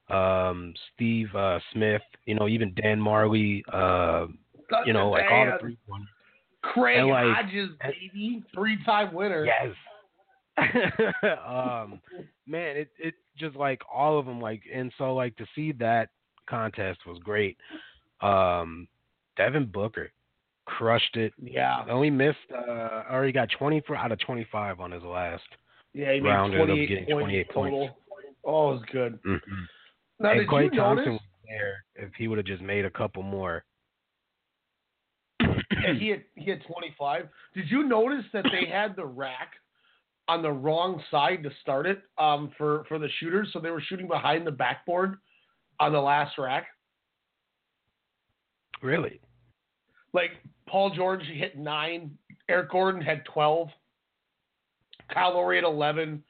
um, Steve uh, Smith, you know, even Dan Majerle, you know, like all the three point. Craig And, like- Hodges, baby, three-time winner. Yes. um, man, it it just like all of them like, and so like to see that contest was great. Um, Devin Booker crushed it. Yeah. Only missed, uh, or he got 24 out of 25 on his last Yeah, he made round. Ended up 28 points 28 total. points. Oh, it was good. hmm Now, and Klay Thompson notice? was there if he would have just made a couple more. Yeah, he had he had 25. Did you notice that they had the rack on the wrong side to start it um, for for the shooters? So they were shooting behind the backboard on the last rack. Really? Like Paul George hit nine, Eric Gordon had 12, Kyle Lowry had 11,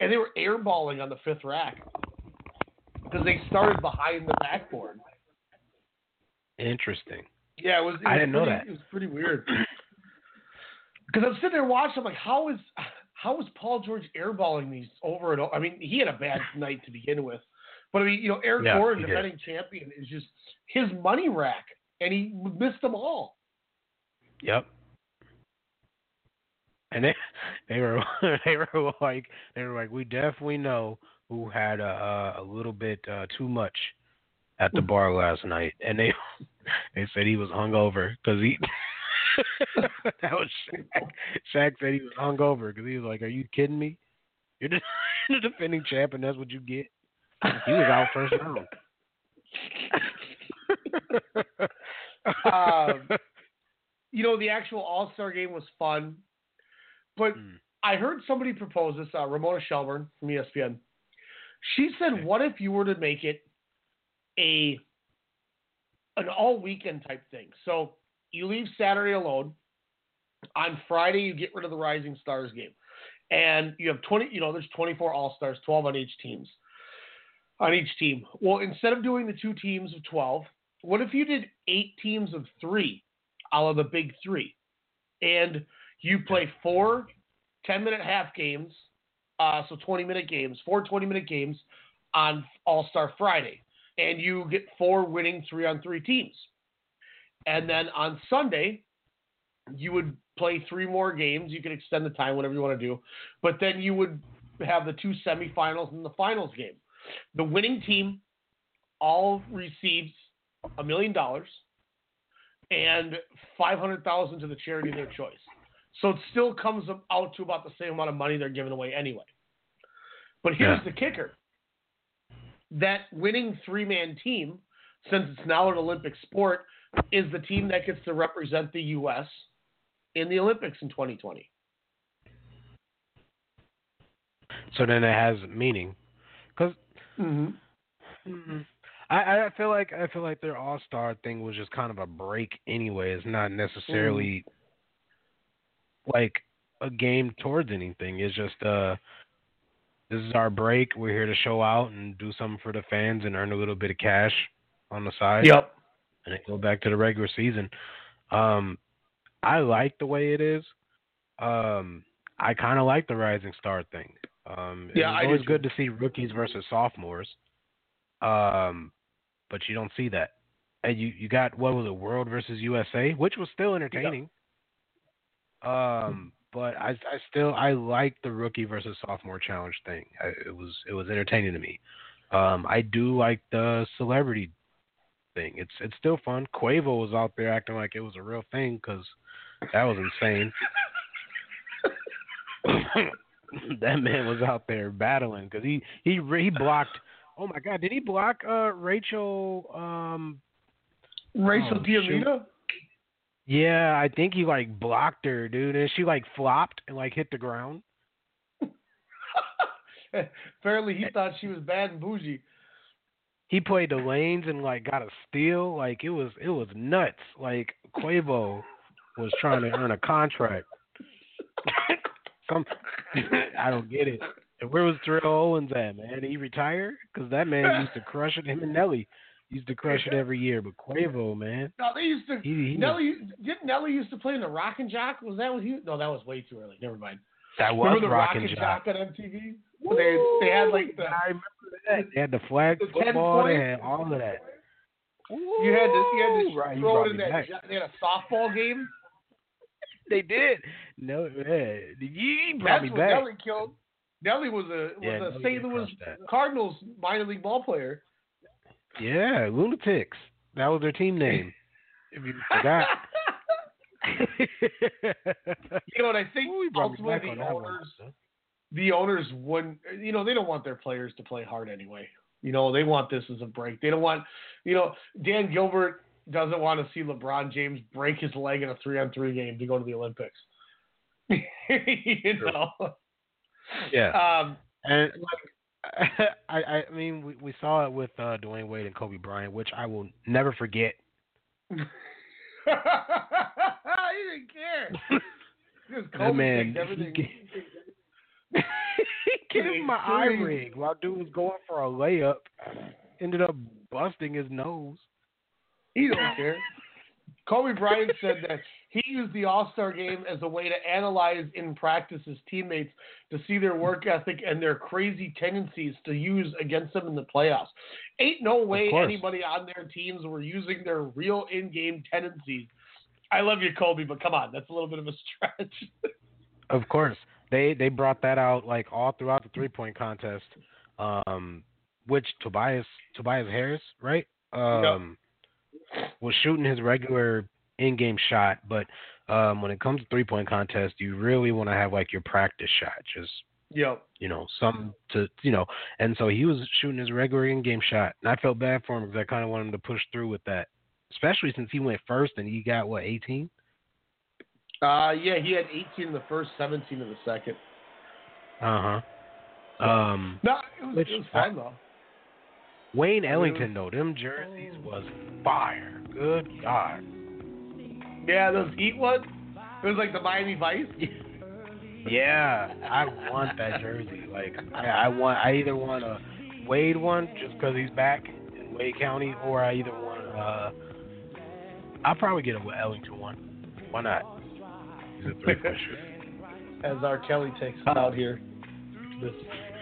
and they were airballing on the fifth rack because they started behind the backboard. Interesting. Yeah, it was. It I was didn't know that. It was pretty weird. Because I'm sitting there watching, I'm like, how is how is Paul George airballing these over and over? I mean, he had a bad night to begin with, but I mean, you know, Eric Yeah, Gordon, defending champion, is just his money rack, and he missed them all. Yep. And they they were they were like they were like we definitely know who had a a little bit uh, too much at the bar last night, and they they said he was hungover because he. that was Shaq. Shaq said he was hungover because he was like, "Are you kidding me? You're the, the defending champ, and that's what you get." He was out first round. um, you know, the actual All Star game was fun, but Hmm. I heard somebody propose this. Uh, Ramona Shelburne from ESPN. She said, "What if you were to make it a an all weekend type thing? So you leave Saturday alone. On Friday, you get rid of the Rising Stars game, and you have twenty. You know, there's 24 All Stars, 12 on each teams. On each team. Well, instead of doing the two teams of 12, what if you did eight teams of three, out of the big three, and you play four 10 minute half games, uh, so 20 minute games, four 20 minute games on All Star Friday, and you get four winning three on three teams. And then on Sunday, you would play three more games. You can extend the time, whatever you want to do. But then you would have the two semifinals and the finals game. The winning team all receives a million dollars and 500,000 to the charity of their choice. So it still comes out to about the same amount of money they're giving away anyway. But here's Yeah. the kicker. That winning three-man team, since it's now an Olympic sport, is the team that gets to represent the US in the Olympics in 2020. So then it has meaning, because Mm-hmm. I, I feel like I feel like their All Star thing was just kind of a break anyway. It's not necessarily like a game towards anything. It's just uh, this is our break. We're here to show out and do something for the fans and earn a little bit of cash on the side. Yep. And then go back to the regular season. Um, I like the way it is. Um, I kind of like the Rising Star thing. Um, Yeah, it's always good to see rookies versus sophomores. Um, but you don't see that. And you you got what was it, World versus USA, which was still entertaining. Um, but I I still I like the rookie versus sophomore challenge thing. I, it was it was entertaining to me. Um, I do like the celebrity thing. It's it's still fun. Quavo was out there acting like it was a real thing because that was insane. that man was out there battling because he he he blocked. Oh my God! Did he block uh Rachel? Um, Rachel oh, DeMita? Yeah, I think he like blocked her, dude, and she like flopped and like hit the ground. Apparently, he eh. thought she was bad and bougie. he played the lanes and like got a steal. Like it was it was nuts. Like Quavo was trying to earn a contract. Some, I don't get it. And where was Terrell Owens at, man? He retired because that man used to crush it. Him and Nelly used to crush it every year. But Quavo, man, No, they used to. He- he Nelly didn't Nelly used to play in the Rock and Jock? Was that what he? No, that was way too early. Never mind. that was Remember the Rock rocking and job. Jock on MTV? Where They they had like the. I remember that. They had the flag The football. They had all of that. You had to you had to Right, you throw brought it in that. back. They had a softball game. They did. No, yeah. You brought That's me what back. Nelly killed. Nelly was a was Yeah, a Nelly St. Louis. Cardinals minor league ball player. Yeah, Lunatics. That was their team name. if you forgot. You know, and I think Ooh, he brought me ultimately the that one. owners, the owners wouldn't. You know, they don't want their players to play hard anyway. You know, they want this as a break. They don't want. You know, Dan Gilbert doesn't want to see LeBron James break his leg in a three-on-three game to go to the Olympics. you know. Yeah. Um, And like, I, I mean, we, we saw it with uh, Dwyane Wade and Kobe Bryant, which I will never forget. he didn't care. That Kobe man, takes everything. he gave him my eye ring while dude was going for a layup. Ended up busting his nose. He don't care. Kobe Bryant said that he used the All Star game as a way to analyze in practice his teammates to see their work ethic and their crazy tendencies to use against them in the playoffs. Ain't no way anybody on their teams were using their real in game tendencies. I love you, Kobe, but come on, that's a little bit of a stretch. Of course, they they brought that out like all throughout the three point contest, um, which Tobias Tobias Harris, right, um, was shooting his regular in game shot, but um, when it comes to three point contest, you really want to have like your practice shot, just Yep. you know, some to you know, and so he was shooting his regular in game shot, and I felt bad for him because I kind of wanted him to push through with that, especially since he went first and he got what eighteen. Uh, yeah, he had 18 in the first, 17 in the second. Uh huh. Um, No, it was, Which it was I- fun though. Wayne I mean, Ellington though, them jerseys was fire. Good God. Yeah, those Heat ones. It was like the Miami Vice. Yeah, I want that jersey. Like I, I want, I either want a Wade one just because he's back in Wade County, or I either want. Uh, I'll probably get a Ellington one. Why not? He's a three point. As R. Kelly takes us out here, this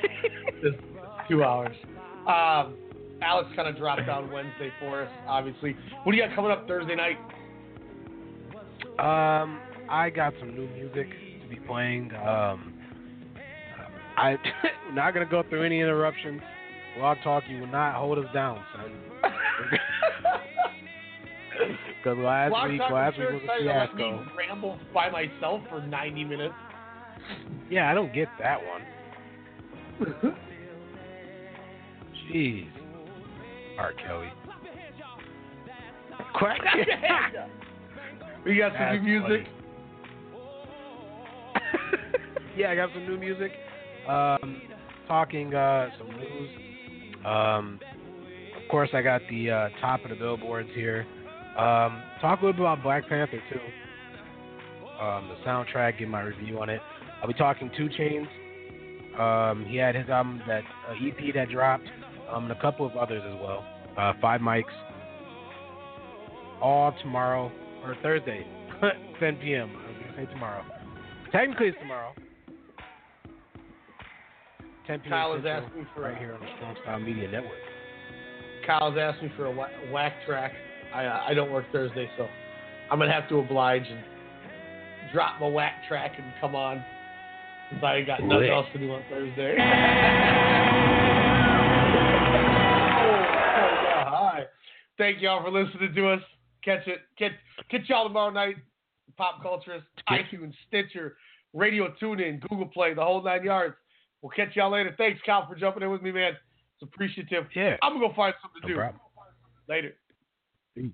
this two hours. Um, Alex kind of dropped down Wednesday for us. Obviously, what do you got coming up Thursday night? Um, I got some new music to be playing. Um, I not gonna go through any interruptions. Blog Talk, you will not hold us down, son. Because last Blog week, Talk last week was a fiasco. me ramble by myself for 90 minutes. Yeah, I don't get that one. Jeez, R. Kelly. Quack. We got some new music. yeah, I got some new music. Um, talking uh, some news. Um, of course, I got the uh, top of the billboards here. Um, talk a little bit about Black Panther too. Um, the soundtrack, give my review on it. I'll be talking 2 Chainz. Um, he had his album that uh, EP that dropped, um, and a couple of others as well. Uh, five mics. All tomorrow or Thursday, 10 p.m. I was gonna say tomorrow. Technically, it's tomorrow. 10 p.m. Kyle is Central, asked for right here on the Strong Style Media Network. Kyle's asked me for a wha- whack track. I uh, I don't work Thursday, so I'm gonna have to oblige and drop my whack track and come on. Since I ain't got nothing else to do on Thursday. Hi. Thank y'all for listening to us. Catch it. Catch catch y'all tomorrow night. Pop Culturist, iTunes, Stitcher, Radio TuneIn, Google Play, the whole nine yards. We'll catch y'all later. Thanks, Cal, for jumping in with me, man. It's appreciative. Yeah. I'm gonna go find something to No do. problem. Later. Peace.